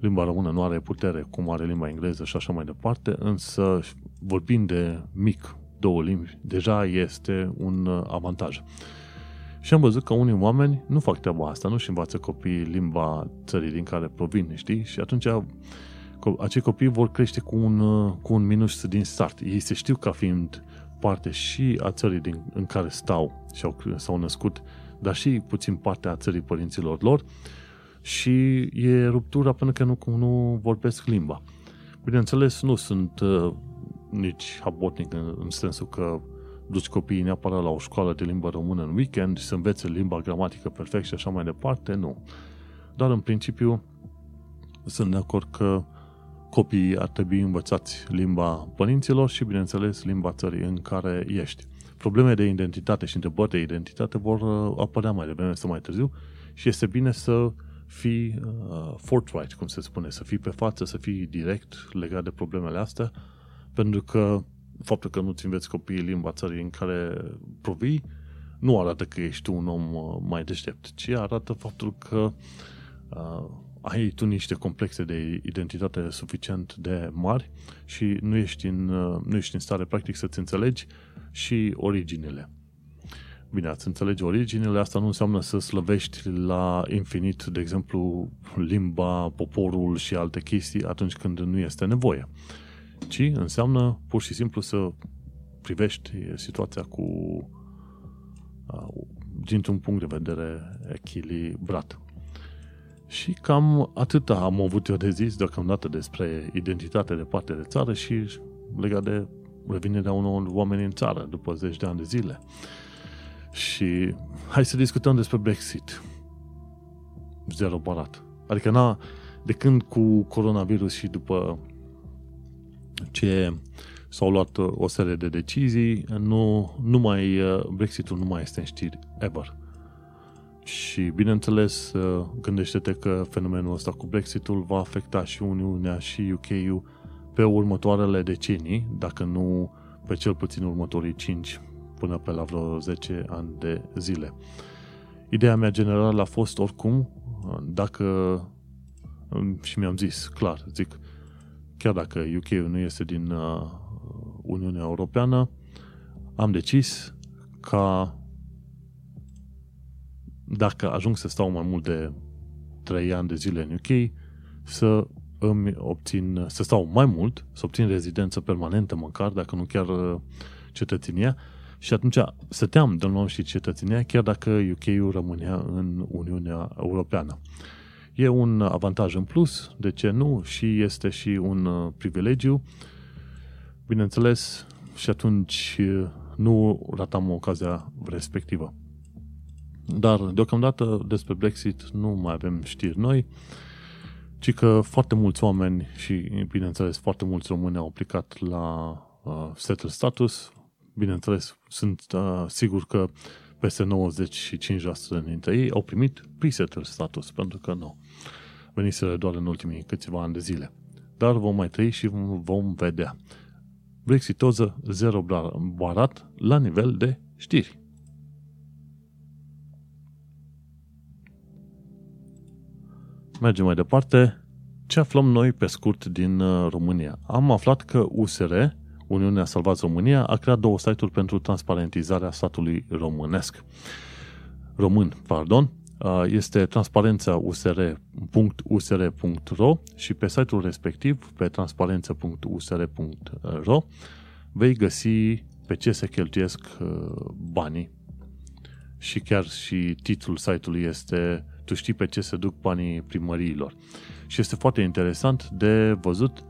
[SPEAKER 2] limba română nu are putere cum are limba engleză și așa mai departe, însă vorbind de mic două limbi, deja este un avantaj. Și am văzut că unii oameni nu fac treaba asta, nu-și învață copiii limba țării din care provin, știi? Și atunci acei copii vor crește cu un, cu un minus din start. Ei se știu ca fiind parte și a țării din, în care stau și au, s-au născut, dar și puțin parte a țării părinților lor și e ruptura pentru că nu, nu vorbesc limba. Bineînțeles, nu sunt uh, nici habotnic în, în sensul că duci copiii neapărat la o școală de limbă română în weekend și să învețe limba gramatică perfect și așa mai departe, nu. Dar în principiu sunt de acord că copiii ar trebui învățați limba părinților și, bineînțeles, limba țării în care ești. Probleme de identitate și întrebări de identitate vor uh, apărea mai devreme sau mai târziu și este bine să fii uh, forthright, cum se spune, să fii pe față, să fii direct legat de problemele astea, pentru că faptul că nu-ți înveți copiii limba țării în care provii, nu arată că ești un om uh, mai deștept, ci arată faptul că uh, ai tu niște complexe de identitate suficient de mari și nu ești în, uh, nu ești în stare practic să-ți înțelegi și originele. Bine, ați înțelege originele, asta nu înseamnă să slăvești la infinit, de exemplu, limba, poporul și alte chestii atunci când nu este nevoie. Ci înseamnă pur și simplu să privești situația cu dintr-un punct de vedere echilibrat. Și cam atâta am avut eu de zis deocamdată despre identitate de parte de țară și legat de revenirea unor oameni în țară după zeci de ani de zile. Și hai să discutăm despre Brexit. Zero barat. Adică, na, de când cu coronavirus și după ce s-au luat o serie de decizii, nu, nu mai, Brexitul nu mai este în știri, ever. Și, bineînțeles, gândește-te că fenomenul ăsta cu Brexitul va afecta și Uniunea și UK-ul pe următoarele decenii, dacă nu pe cel puțin următorii 5 până pe la vreo 10 ani de zile. Ideea mea generală a fost oricum, dacă și mi-am zis, clar, zic, chiar dacă UK nu este din uh, Uniunea Europeană, am decis ca dacă ajung să stau mai mult de 3 ani de zile în UK, să îmi obțin, să stau mai mult, să obțin rezidență permanentă măcar, dacă nu chiar uh, cetățenia, și atunci stăteam de nou și cetățenia, chiar dacă UK-ul rămânea în Uniunea Europeană. E un avantaj în plus, de ce nu, și este și un uh, privilegiu. Bineînțeles, și atunci uh, nu ratam ocazia respectivă. Dar, deocamdată, despre Brexit nu mai avem știri noi, ci că foarte mulți oameni și, bineînțeles, foarte mulți români au aplicat la uh, settle status, bineînțeles, sunt uh, sigur că peste 95% dintre ei au primit presetter status, pentru că nu. Veniseră doar în ultimii câțiva ani de zile. Dar vom mai trăi și vom vedea. Brexitoză zero barat la nivel de știri. Mergem mai departe. Ce aflăm noi pe scurt din uh, România? Am aflat că USR Uniunea Salvați România a creat două site-uri pentru transparentizarea statului românesc. Român, pardon, este transparența usr.usr.ro și pe site-ul respectiv, pe transparență.usr.ro, vei găsi pe ce se cheltuiesc banii. Și chiar și titlul site-ului este Tu știi pe ce se duc banii primăriilor. Și este foarte interesant de văzut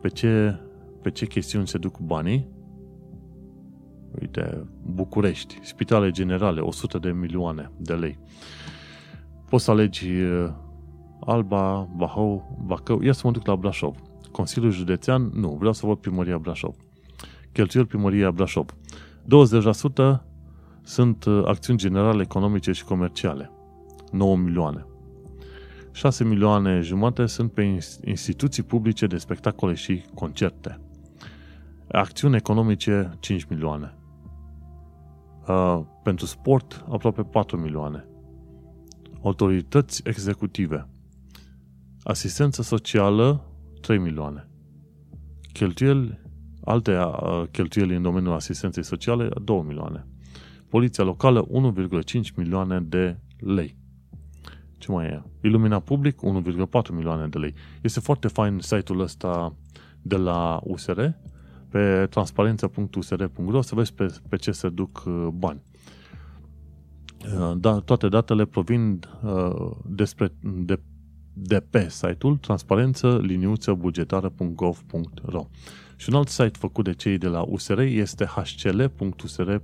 [SPEAKER 2] pe ce pe ce chestiuni se duc banii. Uite, București, spitale generale, 100 de milioane de lei. Poți să alegi uh, Alba, Bahău, Bacău. Ia să mă duc la Brașov. Consiliul Județean, nu, vreau să văd primăria Brașov. Cheltuieli primăria Brașov. 20% sunt uh, acțiuni generale economice și comerciale. 9 milioane. 6 milioane jumate sunt pe instituții publice de spectacole și concerte. Acțiuni economice 5 milioane. Uh, pentru sport aproape 4 milioane. Autorități executive. Asistență socială 3 milioane. Cheltuieli, alte uh, cheltuieli în domeniul asistenței sociale 2 milioane. Poliția locală 1,5 milioane de lei. Ce mai e? Ilumina public 1,4 milioane de lei. Este foarte fain site-ul ăsta de la USR pe transparență.usr.ro să vezi pe, pe ce se duc uh, bani. Uh, da, toate datele provin uh, despre, de, de pe site-ul transparență liniuță bugetară.gov.ro și un alt site făcut de cei de la USR este hcl.usr.ro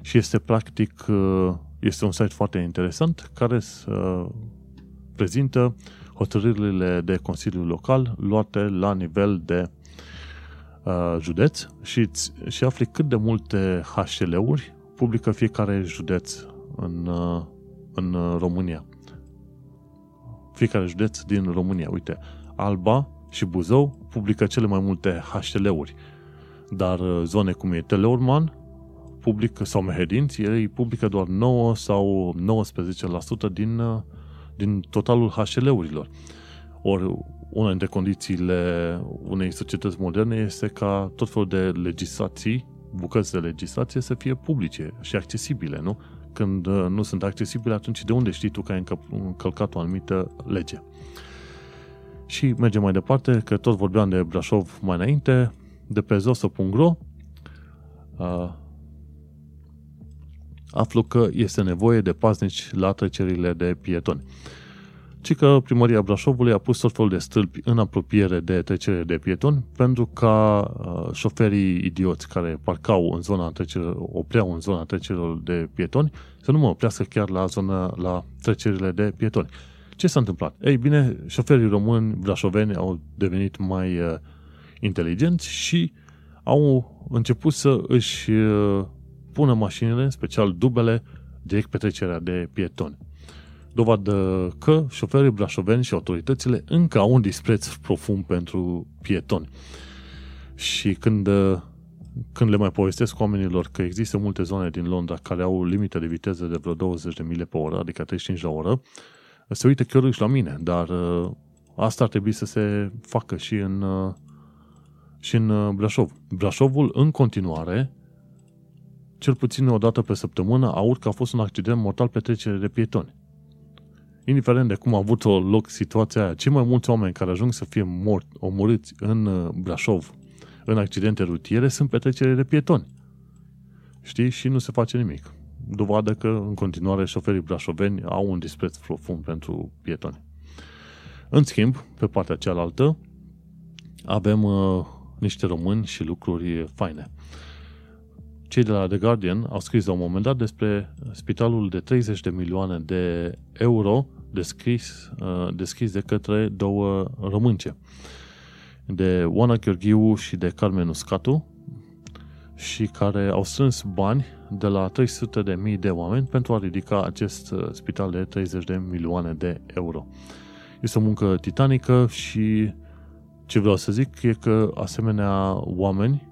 [SPEAKER 2] și este practic uh, este un site foarte interesant care uh, prezintă hotărârile de Consiliu Local luate la nivel de uh, județ și, și afli cât de multe HCL-uri publică fiecare județ în, uh, în România. Fiecare județ din România. Uite, Alba și Buzău publică cele mai multe HTL-uri. Dar uh, zone cum e Teleorman, publică, sau Mehedinți, ei publică doar 9 sau 19% din, uh, din totalul HL-urilor. Ori una dintre condițiile unei societăți moderne este ca tot felul de legislații, bucăți de legislație să fie publice și accesibile, nu? Când uh, nu sunt accesibile, atunci de unde știi tu că ai încălcat o anumită lege? Și mergem mai departe, că tot vorbeam de Brașov mai înainte, de pe zoso.ro uh, aflu că este nevoie de paznici la trecerile de pietoni. Ci că primăria Brașovului a pus tot felul de stâlpi în apropiere de trecerile de pietoni pentru ca uh, șoferii idioți care parcau în zona trecerilor, opreau în zona trecerilor de pietoni să nu mă oprească chiar la zona la trecerile de pietoni. Ce s-a întâmplat? Ei bine, șoferii români, brașoveni, au devenit mai uh, inteligenți și au început să își uh, pună mașinile, în special dubele, direct pe trecerea de pietoni. Dovadă că șoferii brașoveni și autoritățile încă au un dispreț profund pentru pietoni. Și când, uh, când le mai povestesc oamenilor că există multe zone din Londra care au limite de viteză de vreo 20 de mile pe oră, adică 35 la oră, se uită chiar și la mine, dar uh, asta ar trebui să se facă și în, uh, și în uh, Brașov. Brașovul, în continuare, cel puțin o dată pe săptămână, aud că a fost un accident mortal pe trecere de pietoni. Indiferent de cum a avut o loc situația aia, cei mai mulți oameni care ajung să fie mort, omorâți în Brașov, în accidente rutiere, sunt pe trecere de pietoni. Știi? Și nu se face nimic dovadă că în continuare șoferii brașoveni au un dispreț profund pentru pietoni. În schimb, pe partea cealaltă, avem uh, niște români și lucruri faine. Cei de la The Guardian au scris la un moment dat despre spitalul de 30 de milioane de euro deschis, uh, deschis de către două românce, de Oana Gheorghiu și de Carmen Uscatu, și care au strâns bani de la 300 de mii de oameni pentru a ridica acest uh, spital de 30 de milioane de euro. Este o muncă titanică și ce vreau să zic e că asemenea oameni,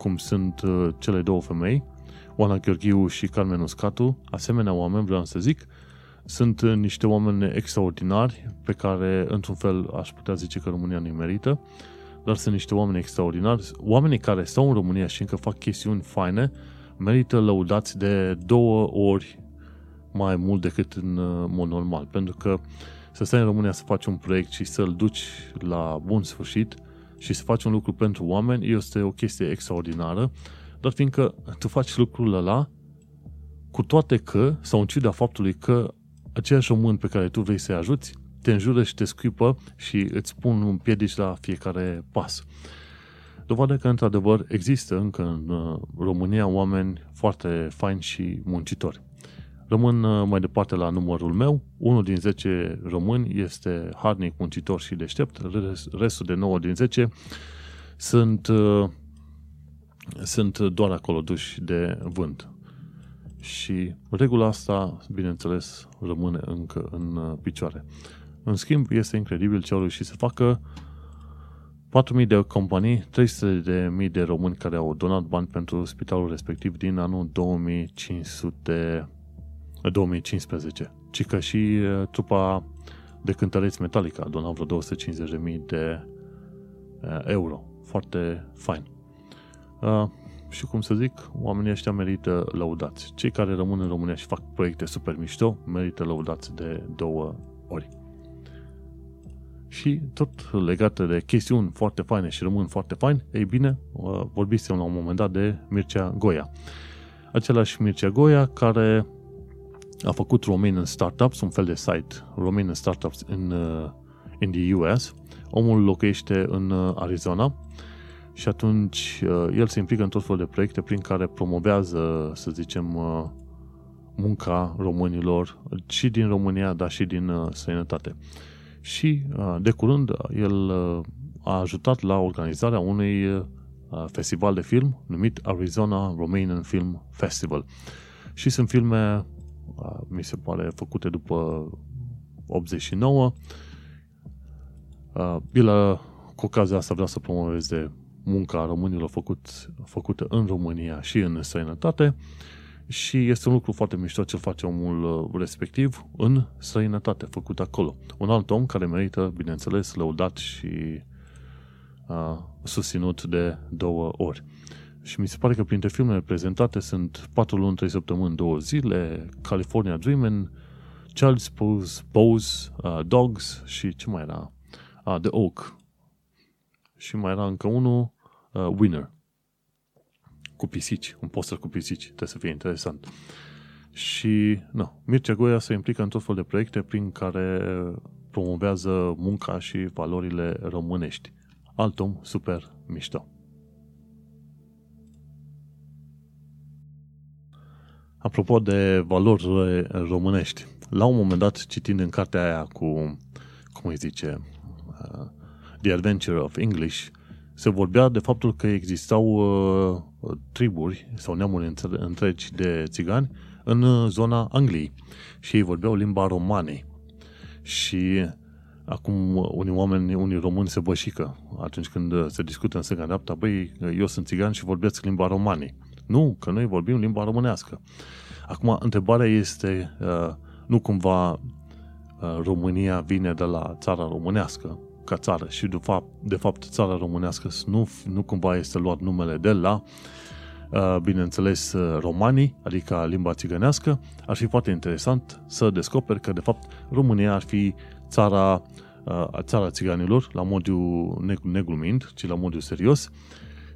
[SPEAKER 2] cum sunt uh, cele două femei, Oana Gheorghiu și Carmen Uscatu, asemenea oameni, vreau să zic, sunt uh, niște oameni extraordinari pe care, într-un fel, aș putea zice că România nu merită, dar sunt niște oameni extraordinari. Oamenii care stau în România și încă fac chestiuni faine, merită lăudați de două ori mai mult decât în uh, mod normal. Pentru că să stai în România să faci un proiect și să-l duci la bun sfârșit și să faci un lucru pentru oameni este o chestie extraordinară, dar fiindcă tu faci lucrul ăla cu toate că, sau în ciuda faptului că aceiași români pe care tu vrei să-i ajuți, te înjură și te scuipă și îți pun un piedici la fiecare pas. Dovadă că, într-adevăr, există încă în uh, România oameni foarte faini și muncitori. Rămân uh, mai departe la numărul meu. Unul din 10 români este harnic, muncitor și deștept. Restul de 9 din 10 sunt, uh, sunt doar acolo duși de vânt. Și regula asta, bineînțeles, rămâne încă în uh, picioare. În schimb, este incredibil ce au reușit să facă 4.000 de companii, 300.000 de, de români care au donat bani pentru spitalul respectiv din anul 2500, 2015. Ci că și uh, trupa de cântăreți Metallica a donat vreo 250.000 de uh, euro. Foarte fain. Uh, și cum să zic, oamenii ăștia merită lăudați. Cei care rămân în România și fac proiecte super mișto, merită lăudați de două ori. Și tot legate de chestiuni foarte faine și rămân foarte fain, ei bine, uh, vorbisem la un moment dat de Mircea Goia. Același Mircea Goia care a făcut Romanian Startups, un fel de site Romanian Startups în, uh, in the US. Omul locuiește în uh, Arizona și atunci el se implică în tot felul de proiecte prin care promovează, să zicem, munca românilor și din România, dar și din străinătate și de curând el a ajutat la organizarea unui festival de film numit Arizona Romanian Film Festival. Și sunt filme, mi se pare, făcute după 89. El, cu ocazia asta, vrea să promoveze munca românilor făcut, făcută în România și în străinătate și este un lucru foarte mișto ce face omul uh, respectiv în străinătate, făcut acolo. Un alt om care merită, bineînțeles, lăudat și uh, susținut de două ori. Și mi se pare că printre filmele prezentate sunt 4 luni, 3 săptămâni, 2 zile, California Dreamin', Child's Pose, Pose uh, Dogs și ce mai era? Uh, The Oak. Și mai era încă unul, uh, Winner cu pisici, un poster cu pisici, trebuie să fie interesant. Și, nu, Mircea Goia se implică în tot fel de proiecte prin care promovează munca și valorile românești. Alt om super mișto. Apropo de valori românești, la un moment dat, citind în cartea aia cu, cum îi zice, uh, The Adventure of English, se vorbea de faptul că existau uh, triburi sau neamuri întregi de țigani în uh, zona Angliei și ei vorbeau limba romanei. Și acum unii oameni, unii români se bășică atunci când se discută în stânga dreapta, băi, eu sunt țigan și vorbesc limba romanei. Nu, că noi vorbim limba românească. Acum, întrebarea este, uh, nu cumva uh, România vine de la țara românească, ca țară și de fapt, de fapt țara românească nu, nu cumva este luat numele de la uh, bineînțeles uh, romanii, adică limba țigănească, ar fi foarte interesant să descoperi că de fapt România ar fi țara, uh, țara țiganilor, la modul neglumind, ci la modul serios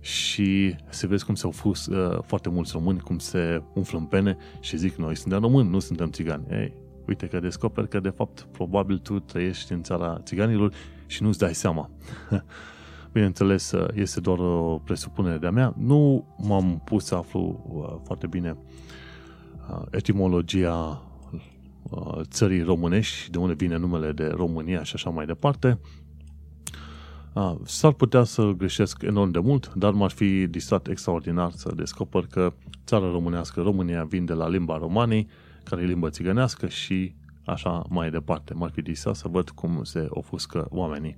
[SPEAKER 2] și se vezi cum se-au fus uh, foarte mulți români, cum se umflă în pene și zic noi suntem români, nu suntem țigani. Ei, uite că descoperi că de fapt probabil tu trăiești în țara țiganilor și nu-ți dai seama. Bineînțeles, este doar o presupunere de-a mea. Nu m-am pus să aflu uh, foarte bine uh, etimologia uh, țării românești, de unde vine numele de România și așa mai departe. S-ar putea să greșesc enorm de mult, dar m-ar fi distrat extraordinar să descoper că țara românească, România, vin de la limba romanii, care e limba țigănească și așa mai departe. M-ar fi distrat să văd cum se ofuscă oamenii.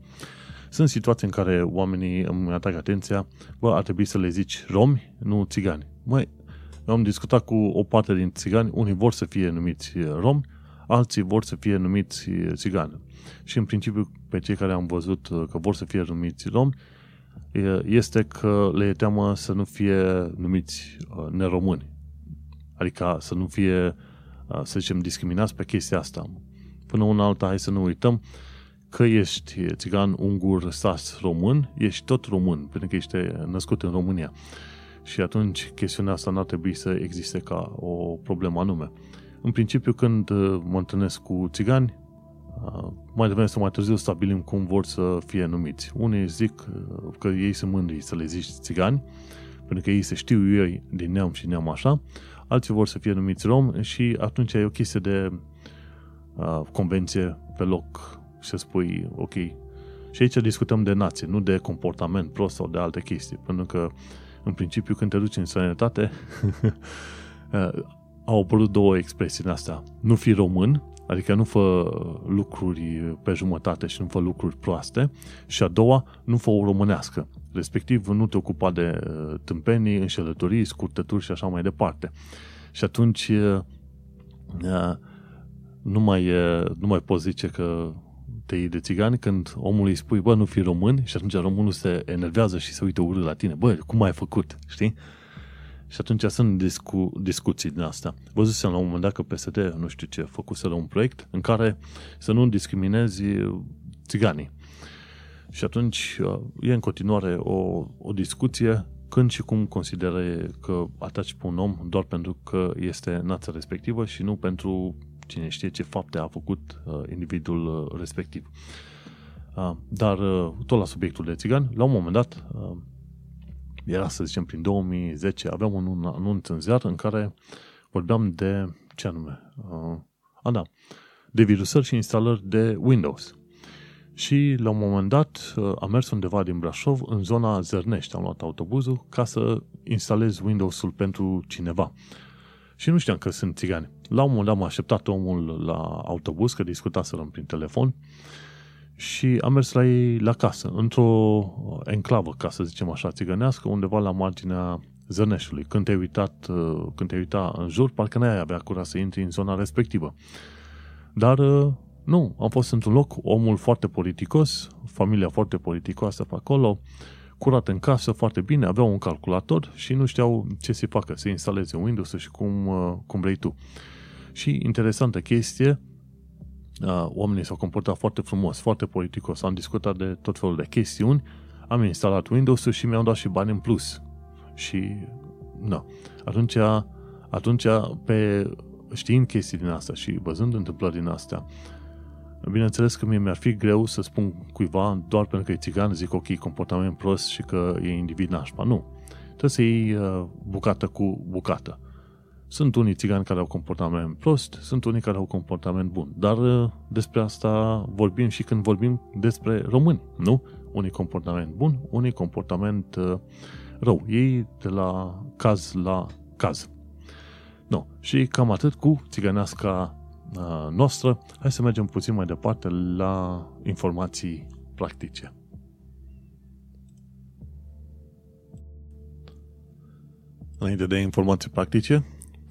[SPEAKER 2] Sunt situații în care oamenii îmi atrag atenția, bă, ar trebui să le zici romi, nu țigani. Măi, eu am discutat cu o parte din țigani, unii vor să fie numiți romi, alții vor să fie numiți țigani. Și în principiu, pe cei care am văzut că vor să fie numiți romi, este că le e teamă să nu fie numiți uh, neromâni. Adică să nu fie să zicem, discriminați pe chestia asta. Până una alta, hai să nu uităm că ești țigan, ungur, sas, român, ești tot român, pentru că ești născut în România. Și atunci chestiunea asta n-ar trebui să existe ca o problemă anume. În principiu, când mă întâlnesc cu țigani, mai devreme sau mai târziu stabilim cum vor să fie numiți. Unii zic că ei sunt mândri să le zici țigani, pentru că ei se știu ei din neam și neam așa, alții vor să fie numiți rom și atunci e o chestie de uh, convenție pe loc și să spui, ok, și aici discutăm de nație, nu de comportament prost sau de alte chestii, pentru că în principiu când te duci în sănătate au apărut două expresii în astea. Nu fi român, adică nu fă lucruri pe jumătate și nu fă lucruri proaste. Și a doua, nu fă o românească. Respectiv, nu te ocupa de uh, tâmpenii, înșelătorii, scurtături și așa mai departe. Și atunci uh, uh, nu mai, nu mai poți zice că te iei de țigani când omul îi spui, bă, nu fi român și atunci românul se enervează și se uită urât la tine. Bă, cum ai făcut? Știi? Și atunci sunt discu- discuții din asta. Văzusem la un moment dat că PSD, nu știu ce, făcuseră un proiect în care să nu discriminezi țiganii. Și atunci e în continuare o, o discuție când și cum consideră că ataci pe un om doar pentru că este nația respectivă și nu pentru cine știe ce fapte a făcut uh, individul uh, respectiv. Uh, dar uh, tot la subiectul de țigan, la un moment dat, uh, era să zicem prin 2010, aveam un, un anunț în ziar în care vorbeam de, ce anume, uh, a da, de virusări și instalări de Windows. Și la un moment dat uh, am mers undeva din Brașov în zona Zărnești, am luat autobuzul ca să instalez Windows-ul pentru cineva. Și nu știam că sunt țigani. La un moment dat m-a așteptat omul la autobuz, că discutaserăm prin telefon, și am mers la ei la casă, într-o enclavă, ca să zicem așa, țigănească, undeva la marginea Zărneșului. Când te-ai uitat, uh, când te uita în jur, parcă n-ai avea curat să intri în zona respectivă. Dar uh, nu, am fost într-un loc, omul foarte politicos, familia foarte politicoasă pe acolo, curat în casă, foarte bine, aveau un calculator și nu știau ce să facă, să instaleze Windows și cum, uh, cum vrei tu. Și interesantă chestie, uh, oamenii s-au comportat foarte frumos, foarte politicos, am discutat de tot felul de chestiuni, am instalat Windows și mi-au dat și bani în plus. Și, nu. Atunci, atunci pe, știind chestii din asta și văzând întâmplări din astea, Bineînțeles că mie mi-ar fi greu să spun cuiva doar pentru că e țigan, zic ok, comportament prost și că e individ nașpa. Nu. Trebuie să iei uh, bucată cu bucată. Sunt unii țigani care au comportament prost, sunt unii care au comportament bun. Dar uh, despre asta vorbim și când vorbim despre români, nu? Unii comportament bun, unii comportament uh, rău. Ei de la caz la caz. Nu. Și cam atât cu țiganeasca noastră, hai să mergem puțin mai departe la informații practice. Înainte de informații practice,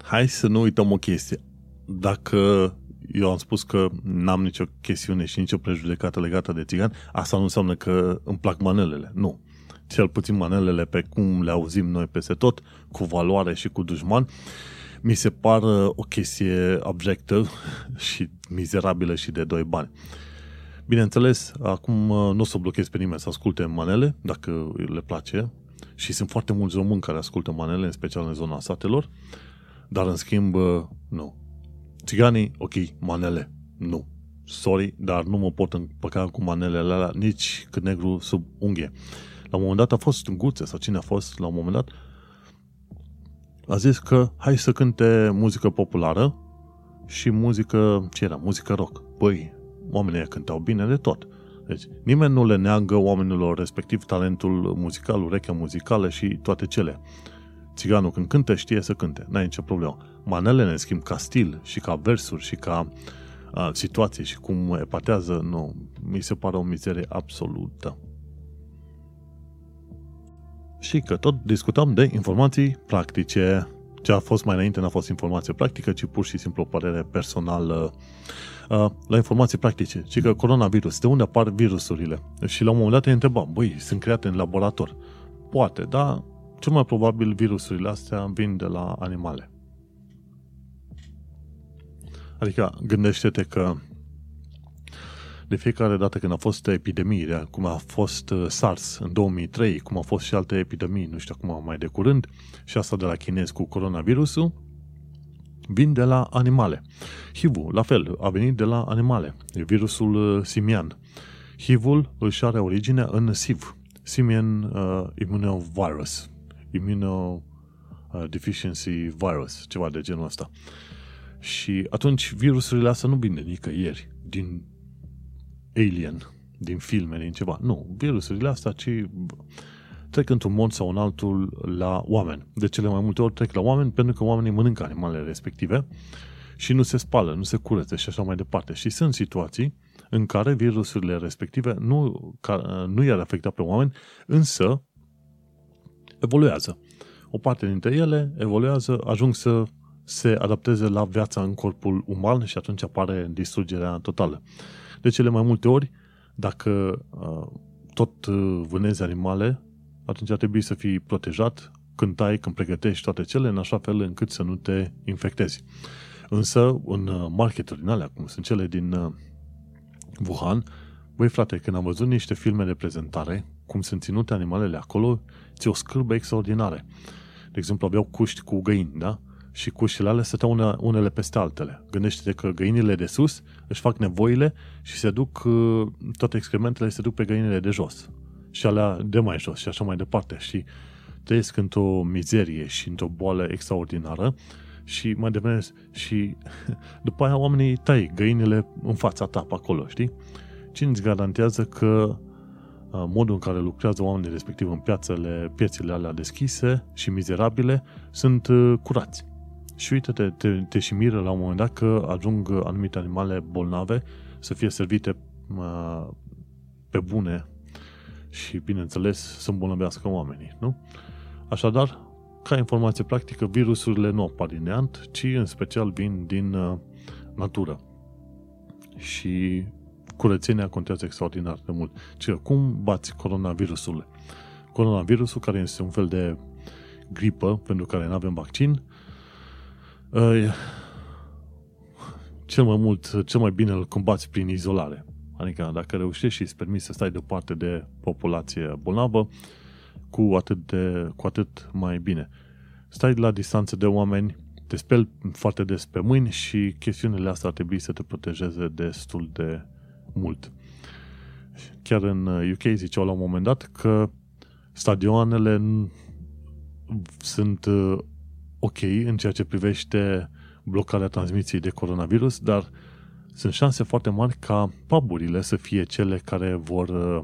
[SPEAKER 2] hai să nu uităm o chestie. Dacă eu am spus că n-am nicio chestiune și nicio prejudecată legată de țigan, asta nu înseamnă că îmi plac manelele. Nu. Cel puțin manelele pe cum le auzim noi peste tot, cu valoare și cu dușman, mi se par o chestie abjectă și mizerabilă și de doi bani. Bineînțeles, acum uh, nu o să blochez pe nimeni să asculte manele, dacă le place, și sunt foarte mulți români care ascultă manele, în special în zona satelor, dar în schimb, uh, nu. Țiganii, ok, manele, nu. Sorry, dar nu mă pot împăca cu manelele alea nici cât negru sub unghie. La un moment dat a fost Guțe sau cine a fost la un moment dat a zis că hai să cânte muzică populară și muzică, ce era, muzică rock. Păi, oamenii cântau bine de tot. Deci, nimeni nu le neagă oamenilor respectiv talentul muzical, urechea muzicală și toate cele. Țiganul când cântă știe să cânte, n-ai nicio problemă. Manele, ne schimb, ca stil și ca versuri și ca a, situație și cum epatează, nu, mi se pare o mizerie absolută și că tot discutam de informații practice. Ce a fost mai înainte n-a fost informație practică, ci pur și simplu o părere personală uh, la informații practice. Și că coronavirus, de unde apar virusurile? Și la un moment dat te întrebam, băi, sunt create în laborator. Poate, dar cel mai probabil virusurile astea vin de la animale. Adică gândește-te că de fiecare dată când a fost epidemie, cum a fost uh, SARS în 2003, cum a fost și alte epidemii, nu știu acum mai de curând, și asta de la chinezi cu coronavirusul, vin de la animale. HIV-ul, la fel, a venit de la animale. E virusul uh, simian. HIV-ul își are origine în SIV, Simian uh, Immunovirus, Immunodeficiency uh, Virus, ceva de genul ăsta. Și atunci virusurile astea nu vin de nicăieri, din alien din filme, din ceva. Nu, virusurile astea, ci trec într-un mod sau un altul la oameni. De cele mai multe ori trec la oameni pentru că oamenii mănâncă animalele respective și nu se spală, nu se curăță și așa mai departe. Și sunt situații în care virusurile respective nu, ca, nu i-ar afecta pe oameni, însă evoluează. O parte dintre ele evoluează, ajung să se adapteze la viața în corpul uman și atunci apare distrugerea totală. De cele mai multe ori, dacă uh, tot uh, vânezi animale, atunci ar trebui să fii protejat când tai, când pregătești toate cele, în așa fel încât să nu te infectezi. Însă, în uh, marketuri din alea, cum sunt cele din Wuhan, băi frate, când am văzut niște filme de prezentare, cum sunt ținute animalele acolo, ți o scârbă extraordinare. De exemplu, aveau cuști cu găini, da? Și cuștile alea stăteau une, unele peste altele. Gândește-te că găinile de sus își fac nevoile și se duc, uh, toate excrementele se duc pe găinile de jos. Și alea de mai jos și așa mai departe. Și trăiesc într-o mizerie și într-o boală extraordinară și mai devreme și după aia oamenii tai găinile în fața ta pe acolo, știi? Cine îți garantează că modul în care lucrează oamenii respectiv în piațele, piețele alea deschise și mizerabile sunt curați. Și uite-te, te, te și miră la un moment dat că ajung anumite animale bolnave să fie servite pe bune și, bineînțeles, să îmbolnăvească oamenii, nu? Așadar, ca informație practică, virusurile nu apar din neant, ci în special vin din uh, natură. Și curățenia contează extraordinar de mult. Ce, cum bați coronavirusul? Coronavirusul, care este un fel de gripă pentru care nu avem vaccin, uh, cel mai mult, cel mai bine îl combați prin izolare. Adică dacă reușești și îți permiți să stai deoparte de populație bolnavă, cu atât, de, cu atât mai bine. Stai la distanță de oameni, te speli foarte des pe mâini și chestiunile astea ar trebui să te protejeze destul de mult. Chiar în UK ziceau la un moment dat că stadioanele sunt uh, ok în ceea ce privește blocarea transmisiei de coronavirus, dar sunt șanse foarte mari ca puburile să fie cele care vor uh,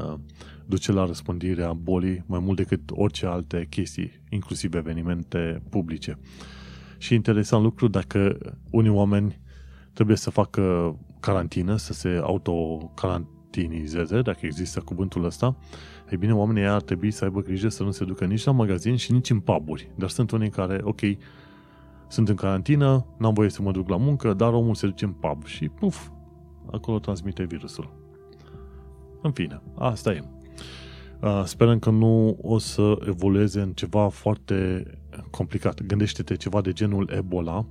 [SPEAKER 2] uh, duce la răspândirea bolii mai mult decât orice alte chestii, inclusiv evenimente publice. Și interesant lucru, dacă unii oameni trebuie să facă carantină, să se autocarantinizeze, dacă există cuvântul ăsta, ei bine, oamenii ar trebui să aibă grijă să nu se ducă nici la magazin și nici în puburi. Dar sunt unii care, ok, sunt în carantină, n-am voie să mă duc la muncă, dar omul se duce în pub și, puf, acolo transmite virusul. În fine, asta e. Sperăm că nu o să evolueze în ceva foarte complicat. Gândește-te ceva de genul Ebola,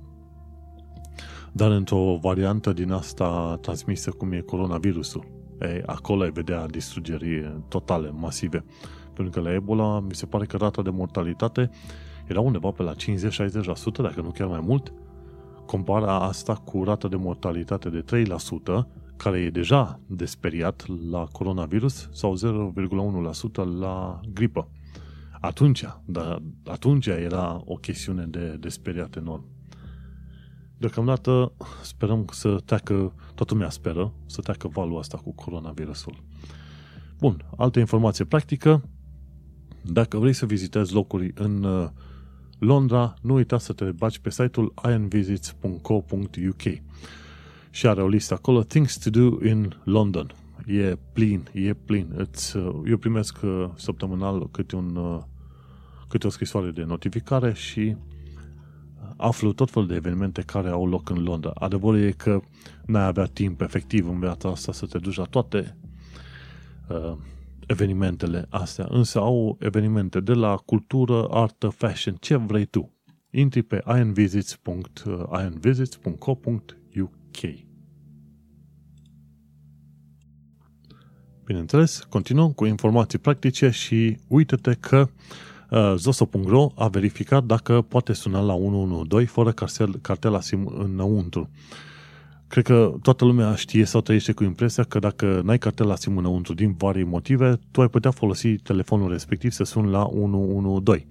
[SPEAKER 2] dar într-o variantă din asta transmisă cum e coronavirusul. Ei, acolo ai vedea distrugeri totale, masive. Pentru că la Ebola mi se pare că rata de mortalitate era undeva pe la 50-60%, dacă nu chiar mai mult. Compara asta cu rata de mortalitate de 3%, care e deja desperiat la coronavirus, sau 0,1% la gripă. Atunci, dar atunci era o chestiune de, de speriat enorm. Deocamdată sperăm să treacă, toată lumea speră să treacă valul asta cu coronavirusul. Bun, altă informație practică. Dacă vrei să vizitezi locuri în uh, Londra, nu uita să te bagi pe site-ul ironvisits.co.uk și are o listă acolo Things to do in London. E plin, e plin. Îți, uh, eu primesc uh, săptămânal câte, un, câte o scrisoare de notificare și aflu tot felul de evenimente care au loc în Londra. Adevărul e că n-ai avea timp efectiv în viața asta să te duci la toate uh, evenimentele astea, însă au evenimente de la cultură, artă, fashion, ce vrei tu. Intri pe ionvisits.co.uk Bineînțeles, continuăm cu informații practice și uite-te că uh, Uh, Zoso.ro a verificat dacă poate suna la 112 fără cartel, cartela SIM înăuntru. Cred că toată lumea știe sau trăiește cu impresia că dacă n-ai cartela SIM înăuntru din vari motive, tu ai putea folosi telefonul respectiv să suni la 112.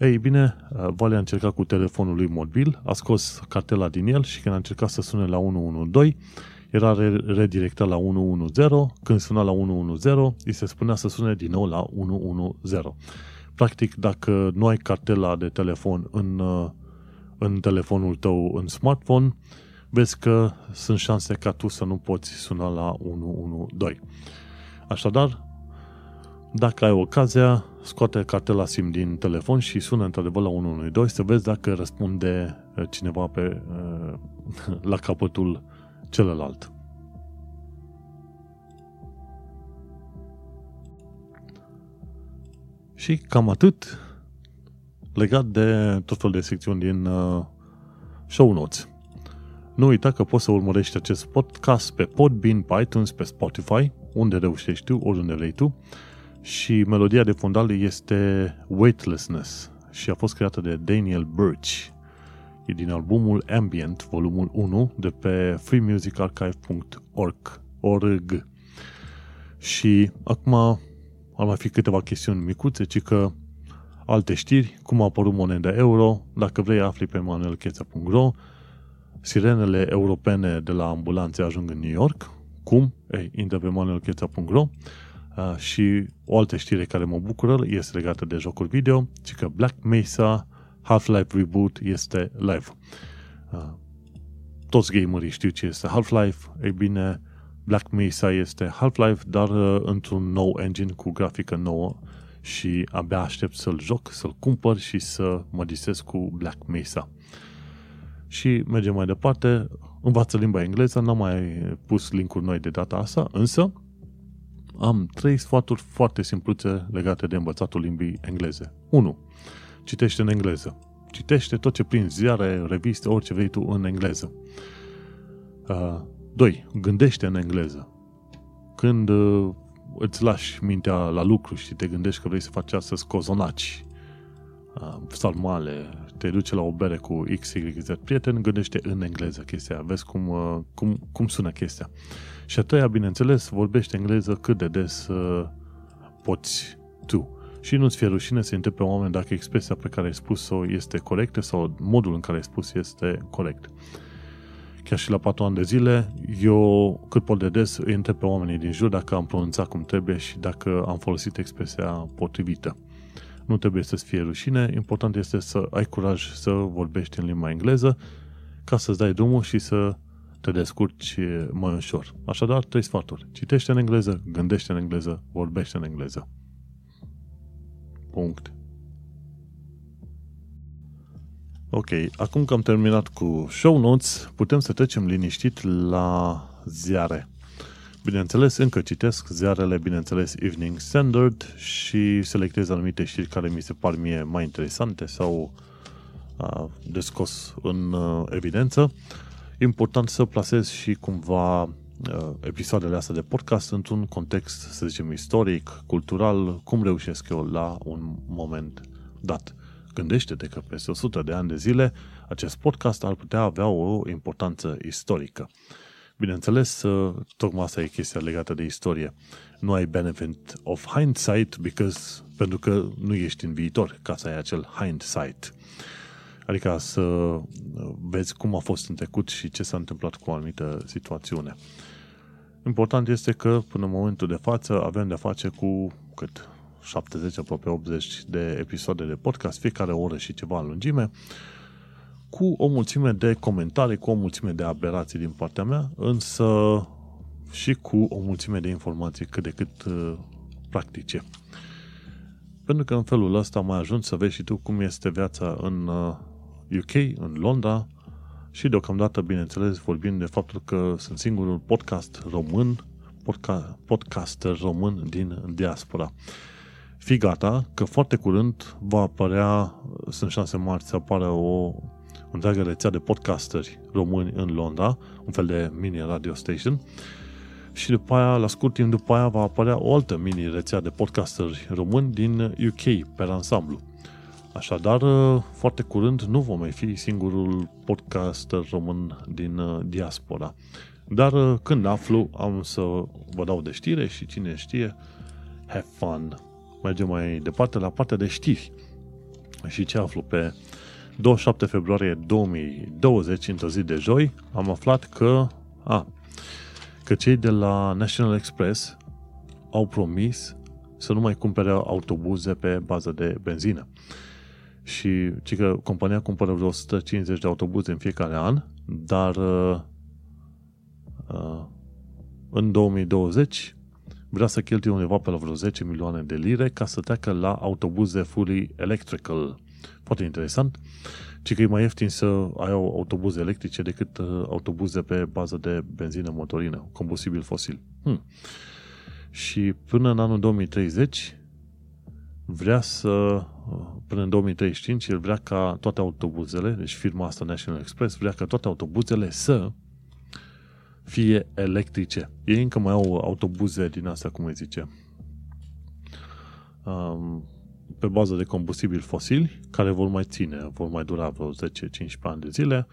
[SPEAKER 2] Ei bine, uh, Vale a încercat cu telefonul lui mobil, a scos cartela din el și când a încercat să sune la 112, era redirectat la 110, când suna la 110, îi se spunea să sune din nou la 110. Practic, dacă nu ai cartela de telefon în, uh, în telefonul tău, în smartphone, vezi că sunt șanse ca tu să nu poți suna la 112. Așadar, dacă ai ocazia, scoate cartela SIM din telefon și sună într-adevăr la 112 să vezi dacă răspunde uh, cineva pe, uh, la capătul celălalt. Și cam atât legat de tot felul de secțiuni din uh, show notes. Nu uita că poți să urmărești acest podcast pe Podbean, pe iTunes, pe Spotify, unde reușești tu, oriunde vrei tu. Și melodia de fondal este Weightlessness și a fost creată de Daniel Birch. E din albumul Ambient, volumul 1, de pe freemusicarchive.org. Org. Și acum ar mai fi câteva chestiuni micuțe, ci că alte știri, cum a apărut moneda euro, dacă vrei afli pe manuelcheța.ro, sirenele europene de la ambulanțe ajung în New York, cum? Ei, intră pe manuelcheța.ro și o altă știre care mă bucură este legată de jocuri video, ci că Black Mesa Half-Life Reboot este live. Toți gamerii știu ce este Half-Life, ei bine, Black Mesa este Half-Life, dar într-un nou engine cu grafică nouă și abia aștept să-l joc, să-l cumpăr și să mă disez cu Black Mesa. Și mergem mai departe, învață limba engleză, n-am mai pus linkuri noi de data asta, însă am trei sfaturi foarte simpluțe legate de învățatul limbii engleze. 1. Citește în engleză. Citește tot ce prin ziare, reviste, orice vrei tu în engleză. 2. Uh, gândește în engleză. Când uh, îți lași mintea la lucru și te gândești că vrei să faci astăzi cozonaci, uh, salmale, te duce la o bere cu X, Y, Z prieten, gândește în engleză chestia, vezi cum, uh, cum, cum sună chestia. Și a treia, bineînțeles, vorbește engleză cât de des uh, poți tu. Și nu-ți fie rușine să întrebi pe oameni dacă expresia pe care ai spus-o este corectă sau modul în care ai spus este corect. Chiar și la patru ani de zile, eu cât pot de des îi întreb pe oamenii din jur dacă am pronunțat cum trebuie și dacă am folosit expresia potrivită. Nu trebuie să-ți fie rușine, important este să ai curaj să vorbești în limba engleză ca să-ți dai drumul și să te descurci mai ușor. Așadar, trei sfaturi. Citește în engleză, gândește în engleză, vorbește în engleză. Punct. Ok, acum că am terminat cu show notes, putem să trecem liniștit la ziare. Bineînțeles, încă citesc ziarele, bineînțeles, Evening Standard și selectez anumite știri care mi se par mie mai interesante sau uh, de scos în uh, evidență. Important să plasez și cumva uh, episoadele astea de podcast într-un context, să zicem, istoric, cultural, cum reușesc eu la un moment dat. Gândește-te că peste 100 de ani de zile acest podcast ar putea avea o importanță istorică. Bineînțeles, tocmai asta e chestia legată de istorie. Nu ai benefit of hindsight because, pentru că nu ești în viitor ca să ai acel hindsight. Adică să vezi cum a fost în trecut și ce s-a întâmplat cu o anumită situațiune. Important este că până în momentul de față avem de face cu cât 70, aproape 80 de episoade de podcast, fiecare oră și ceva în lungime, cu o mulțime de comentarii, cu o mulțime de aberații din partea mea, însă și cu o mulțime de informații cât de cât uh, practice. Pentru că în felul ăsta mai ajungi să vezi și tu cum este viața în uh, UK, în Londra și deocamdată, bineînțeles, vorbim de faptul că sunt singurul podcast român, podca- podcaster român din diaspora. Fii gata că foarte curând va apărea, sunt șanse marți să apară o întreagă rețea de podcasteri români în Londra, un fel de mini radio station, și după aia, la scurt timp după aia, va apărea o altă mini rețea de podcasteri români din UK, pe ansamblu. Așadar, foarte curând nu vom mai fi singurul podcaster român din uh, diaspora. Dar uh, când aflu, am să vă dau de știre și cine știe, have fun. Mergem mai departe la partea de știri. Și ce aflu pe 27 februarie 2020, într-o zi de joi, am aflat că a, Că cei de la National Express au promis să nu mai cumpere autobuze pe bază de benzină. Și ci că compania cumpără vreo 150 de autobuze în fiecare an, dar uh, uh, în 2020 vrea să cheltuie undeva pe la vreo 10 milioane de lire ca să treacă la autobuze fully electrical. Foarte interesant. Ci că e mai ieftin să ai autobuze electrice decât uh, autobuze pe bază de benzină motorină, combustibil fosil. Hmm. Și până în anul 2030 vrea să, până în 2035, el vrea ca toate autobuzele, deci firma asta National Express, vrea ca toate autobuzele să fie electrice. Ei încă mai au autobuze din astea, cum îi zice, um, pe bază de combustibili fosili, care vor mai ține, vor mai dura vreo 10-15 ani de zile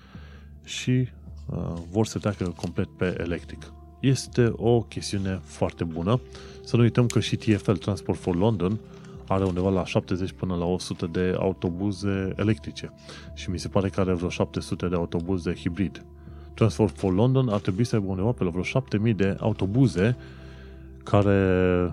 [SPEAKER 2] și uh, vor să treacă complet pe electric. Este o chestiune foarte bună. Să nu uităm că și TFL, Transport for London, are undeva la 70 până la 100 de autobuze electrice și mi se pare că are vreo 700 de autobuze hibrid. Transport for London ar trebui să aibă undeva pe la vreo 7000 de autobuze care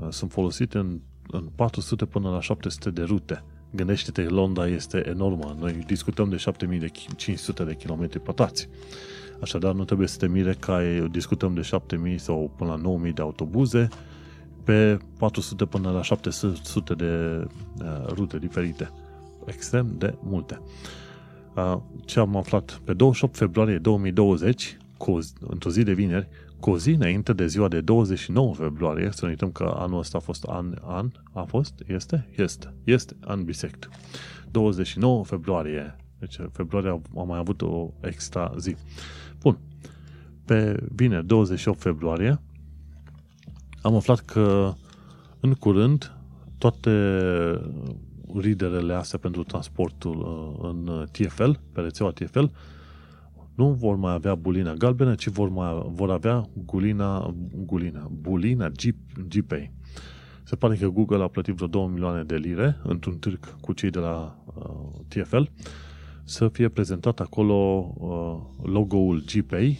[SPEAKER 2] uh, sunt folosite în, în 400 până la 700 de rute. Gândește-te, Londra este enormă. Noi discutăm de 7500 de km pătrați. Așadar, nu trebuie să te mire că discutăm de 7000 sau până la 9000 de autobuze pe 400 până la 700 de uh, rute diferite. Extrem de multe. Uh, ce am aflat? Pe 28 februarie 2020, cu, într-o zi de vineri, cu o zi înainte de ziua de 29 februarie, să ne uităm că anul ăsta a fost an, an, a fost? Este? Este. Este an bisect. 29 februarie. Deci februarie a mai avut o extra zi. Bun. Pe vineri, 28 februarie, am aflat că în curând toate riderele astea pentru transportul uh, în TFL, pe rețeaua TFL, nu vor mai avea bulina galbenă, ci vor, mai, vor avea gulina, gulina, bulina G, GPay. Se pare că Google a plătit vreo 2 milioane de lire într-un târg cu cei de la uh, TFL să fie prezentat acolo uh, logo-ul GPay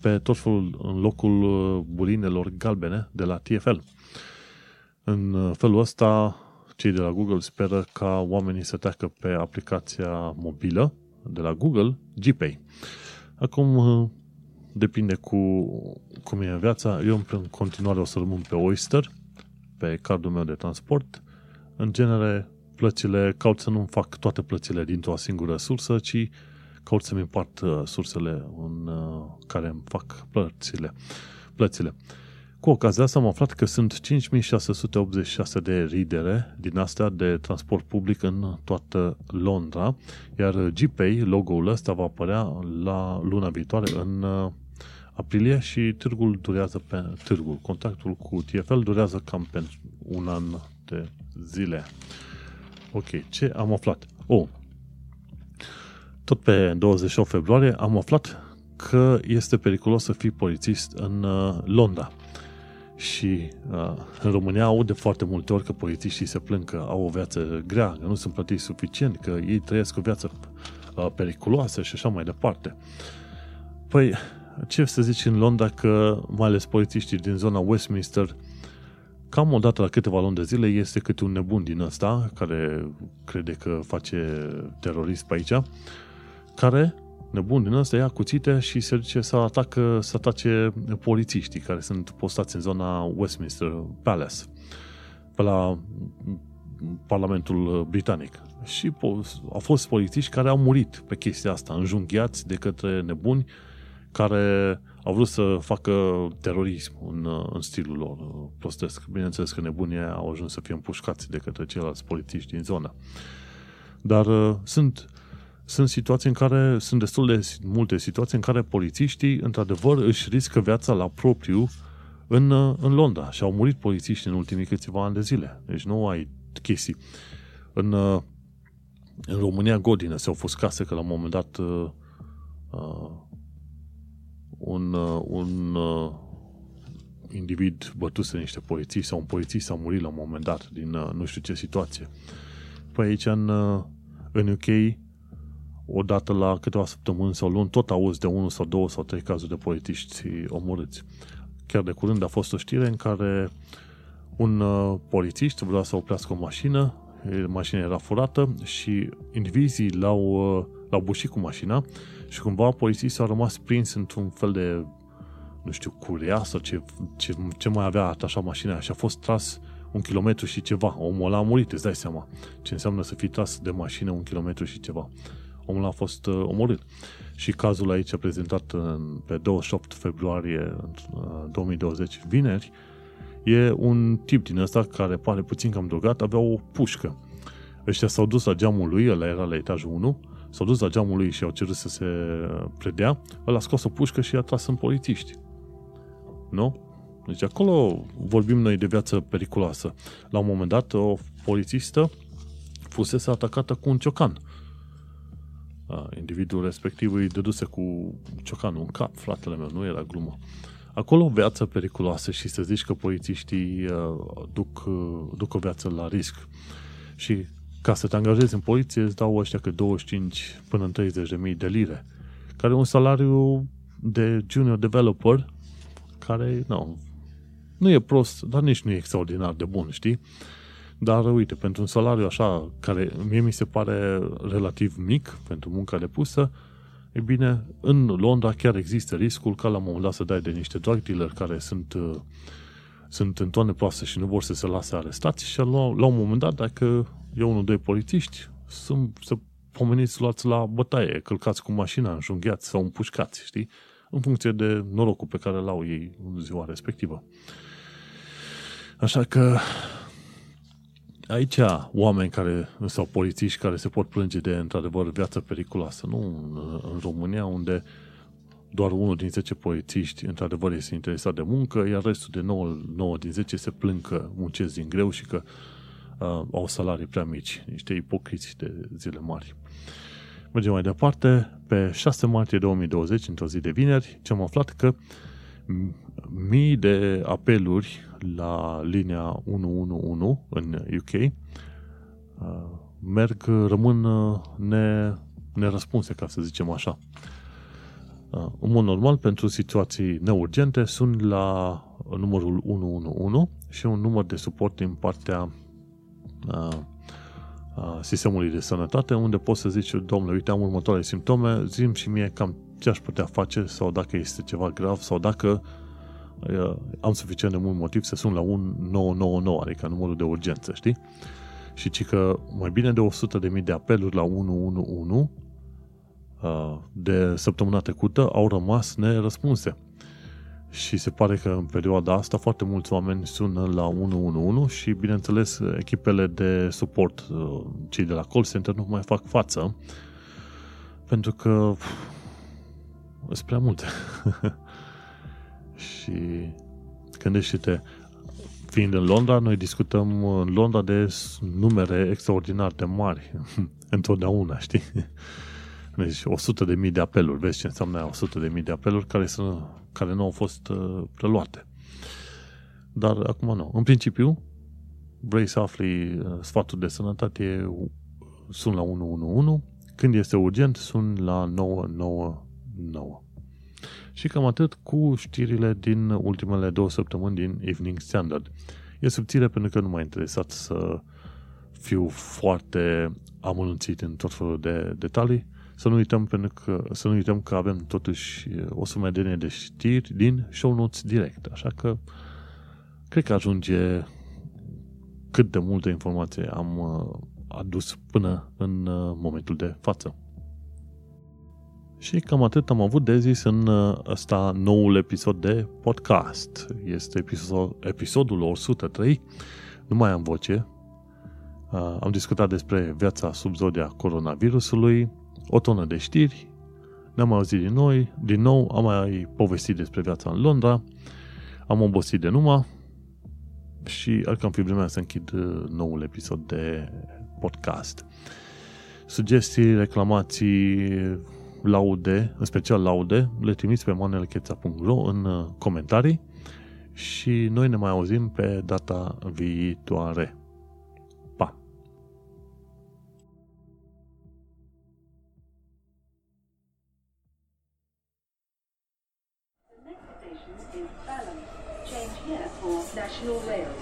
[SPEAKER 2] pe tot felul, în locul uh, bulinelor galbene de la TFL. În uh, felul ăsta, cei de la Google speră ca oamenii să treacă pe aplicația mobilă de la Google, GPay. Acum, uh, depinde cu cum e viața. Eu în continuare o să rămân pe Oyster, pe cardul meu de transport. În genere, plățile, caut să nu fac toate plățile dintr-o singură sursă, ci caut să-mi împart uh, sursele în uh, care îmi fac plățile. plățile. Cu ocazia asta am aflat că sunt 5686 de ridere din astea de transport public în toată Londra, iar GPay, logo-ul ăsta, va apărea la luna viitoare în uh, aprilie și târgul durează pe târgul. Contactul cu TFL durează cam pentru un an de zile. Ok, ce am aflat? Oh, tot pe 28 februarie am aflat că este periculos să fii polițist în uh, Londra. Și uh, în România aud de foarte multe ori că polițiștii se plâng că au o viață grea, că nu sunt plătiți suficient, că ei trăiesc o viață uh, periculoasă și așa mai departe. Păi, ce să zici în Londra că mai ales polițiștii din zona Westminster cam o dată la câteva luni de zile este câte un nebun din ăsta care crede că face terorism pe aici care, nebun din ăsta, ia cuțite și se duce să, atacă, să atace polițiștii care sunt postați în zona Westminster Palace, pe la Parlamentul Britanic. Și au fost polițiști care au murit pe chestia asta, înjunghiați de către nebuni care au vrut să facă terorism în, în stilul lor prostesc. Bineînțeles că nebunii au ajuns să fie împușcați de către ceilalți polițiști din zonă. Dar uh, sunt sunt situații în care, sunt destul de multe situații în care polițiștii, într-adevăr, își riscă viața la propriu în, în Londra și au murit polițiști în ultimii câțiva ani de zile. Deci nu ai chestii. În, în România Godină se-au fost case că la un moment dat uh, uh un, uh, un uh, individ bătuse niște polițiști sau un polițist a murit la un moment dat din uh, nu știu ce situație. Păi aici în, uh, în UK odată la câteva săptămâni sau luni tot auzi de unul sau două sau trei cazuri de polițiști omorâți. Chiar de curând a fost o știre în care un uh, polițist vrea să oprească o mașină, mașina era furată și indivizii l-au, uh, l-au bușit cu mașina și cumva polițistul a rămas prins într-un fel de nu știu, curea sau ce, ce, ce mai avea atașat mașina și a fost tras un kilometru și ceva. Omul ăla a murit, îți dai seama ce înseamnă să fii tras de mașină un kilometru și ceva. Omul a fost uh, omorât. Și cazul aici prezentat în, pe 28 februarie uh, 2020, vineri, e un tip din ăsta care pare puțin cam drogat, avea o pușcă. Ăștia s-au dus la geamul lui, ăla era la etajul 1, s-au dus la geamul lui și au cerut să se predea, ăla a scos o pușcă și i-a tras în polițiști. Nu? Deci acolo vorbim noi de viață periculoasă. La un moment dat, o polițistă fusese atacată cu un ciocan. Individul respectiv îi dăduse cu ciocanul în cap, fratele meu, nu era glumă. Acolo o viață periculoasă și să zici că polițiștii uh, duc, uh, duc o viață la risc. Și ca să te angajezi în poliție îți dau ăștia că 25 până în 30 de mii de lire, care e un salariu de junior developer care, nu, nu e prost, dar nici nu e extraordinar de bun, știi? Dar, uite, pentru un salariu așa, care mie mi se pare relativ mic pentru munca depusă, e bine, în Londra chiar există riscul ca la un moment dat să dai de niște drug dealer care sunt, uh, sunt în toane proaste și nu vor să se lase arestați și la, la un moment dat, dacă e unul, doi polițiști, sunt, să pomeniți luați la bătaie, călcați cu mașina, înjunghiați sau împușcați, știi? În funcție de norocul pe care l-au ei în ziua respectivă. Așa că aici oameni care, sau polițiști care se pot plânge de, într-adevăr, viață periculoasă. Nu în, în România, unde doar unul din 10 polițiști, într-adevăr, este interesat de muncă, iar restul de 9, 9 din 10 se plâng că muncesc din greu și că uh, au salarii prea mici. Niște ipocriți de zile mari. Mergem mai departe. Pe 6 martie 2020, într-o zi de vineri, ce am aflat că mii de apeluri la linia 111 în UK uh, merg, rămân uh, ne, nerăspunse, ca să zicem așa. Uh, în mod normal, pentru situații neurgente, sunt la numărul 111 și un număr de suport din partea sistemului de sănătate, unde poți să zici, domnule, uite, am următoarele simptome, zim și mie cam ce aș putea face sau dacă este ceva grav sau dacă uh, am suficient de mult motiv să sun la 1999, adică numărul de urgență, știi? Și ci că mai bine de 100.000 de apeluri la 111 uh, de săptămâna trecută au rămas nerăspunse. Și se pare că în perioada asta foarte mulți oameni sună la 111 și, bineînțeles, echipele de suport, uh, cei de la call center, nu mai fac față pentru că sunt prea multe. și gândește-te, fiind în Londra, noi discutăm în Londra de numere extraordinar de mari. Întotdeauna, știi? Deci 100 de mii de apeluri, vezi ce înseamnă 100 de mii de apeluri care, sunt, care nu au fost uh, preluate. Dar acum nu. În principiu, vrei să afli uh, sfatul de sănătate, sun la 111, când este urgent, sun la 999. Și cam atât cu știrile din ultimele două săptămâni din Evening Standard. E subțire pentru că nu m-a interesat să fiu foarte amănunțit în tot felul de detalii. Să nu uităm, pentru că, să nu uităm că avem totuși o sumedenie de știri din show notes direct. Așa că cred că ajunge cât de multă informație am uh, adus până în uh, momentul de față. Și cam atât am avut de zis în uh, ăsta noul episod de podcast. Este episod, episodul 103. Nu mai am voce. Uh, am discutat despre viața sub zodia coronavirusului, o tonă de știri, ne-am auzit din noi, din nou, am mai povestit despre viața în Londra, am obosit de numai și ar cam fi vremea să închid uh, noul episod de podcast. Sugestii, reclamații, laude, în special laude, le trimis pe manelcheța.ro în uh, comentarii și noi ne mai auzim pe data viitoare.
[SPEAKER 1] National Rail.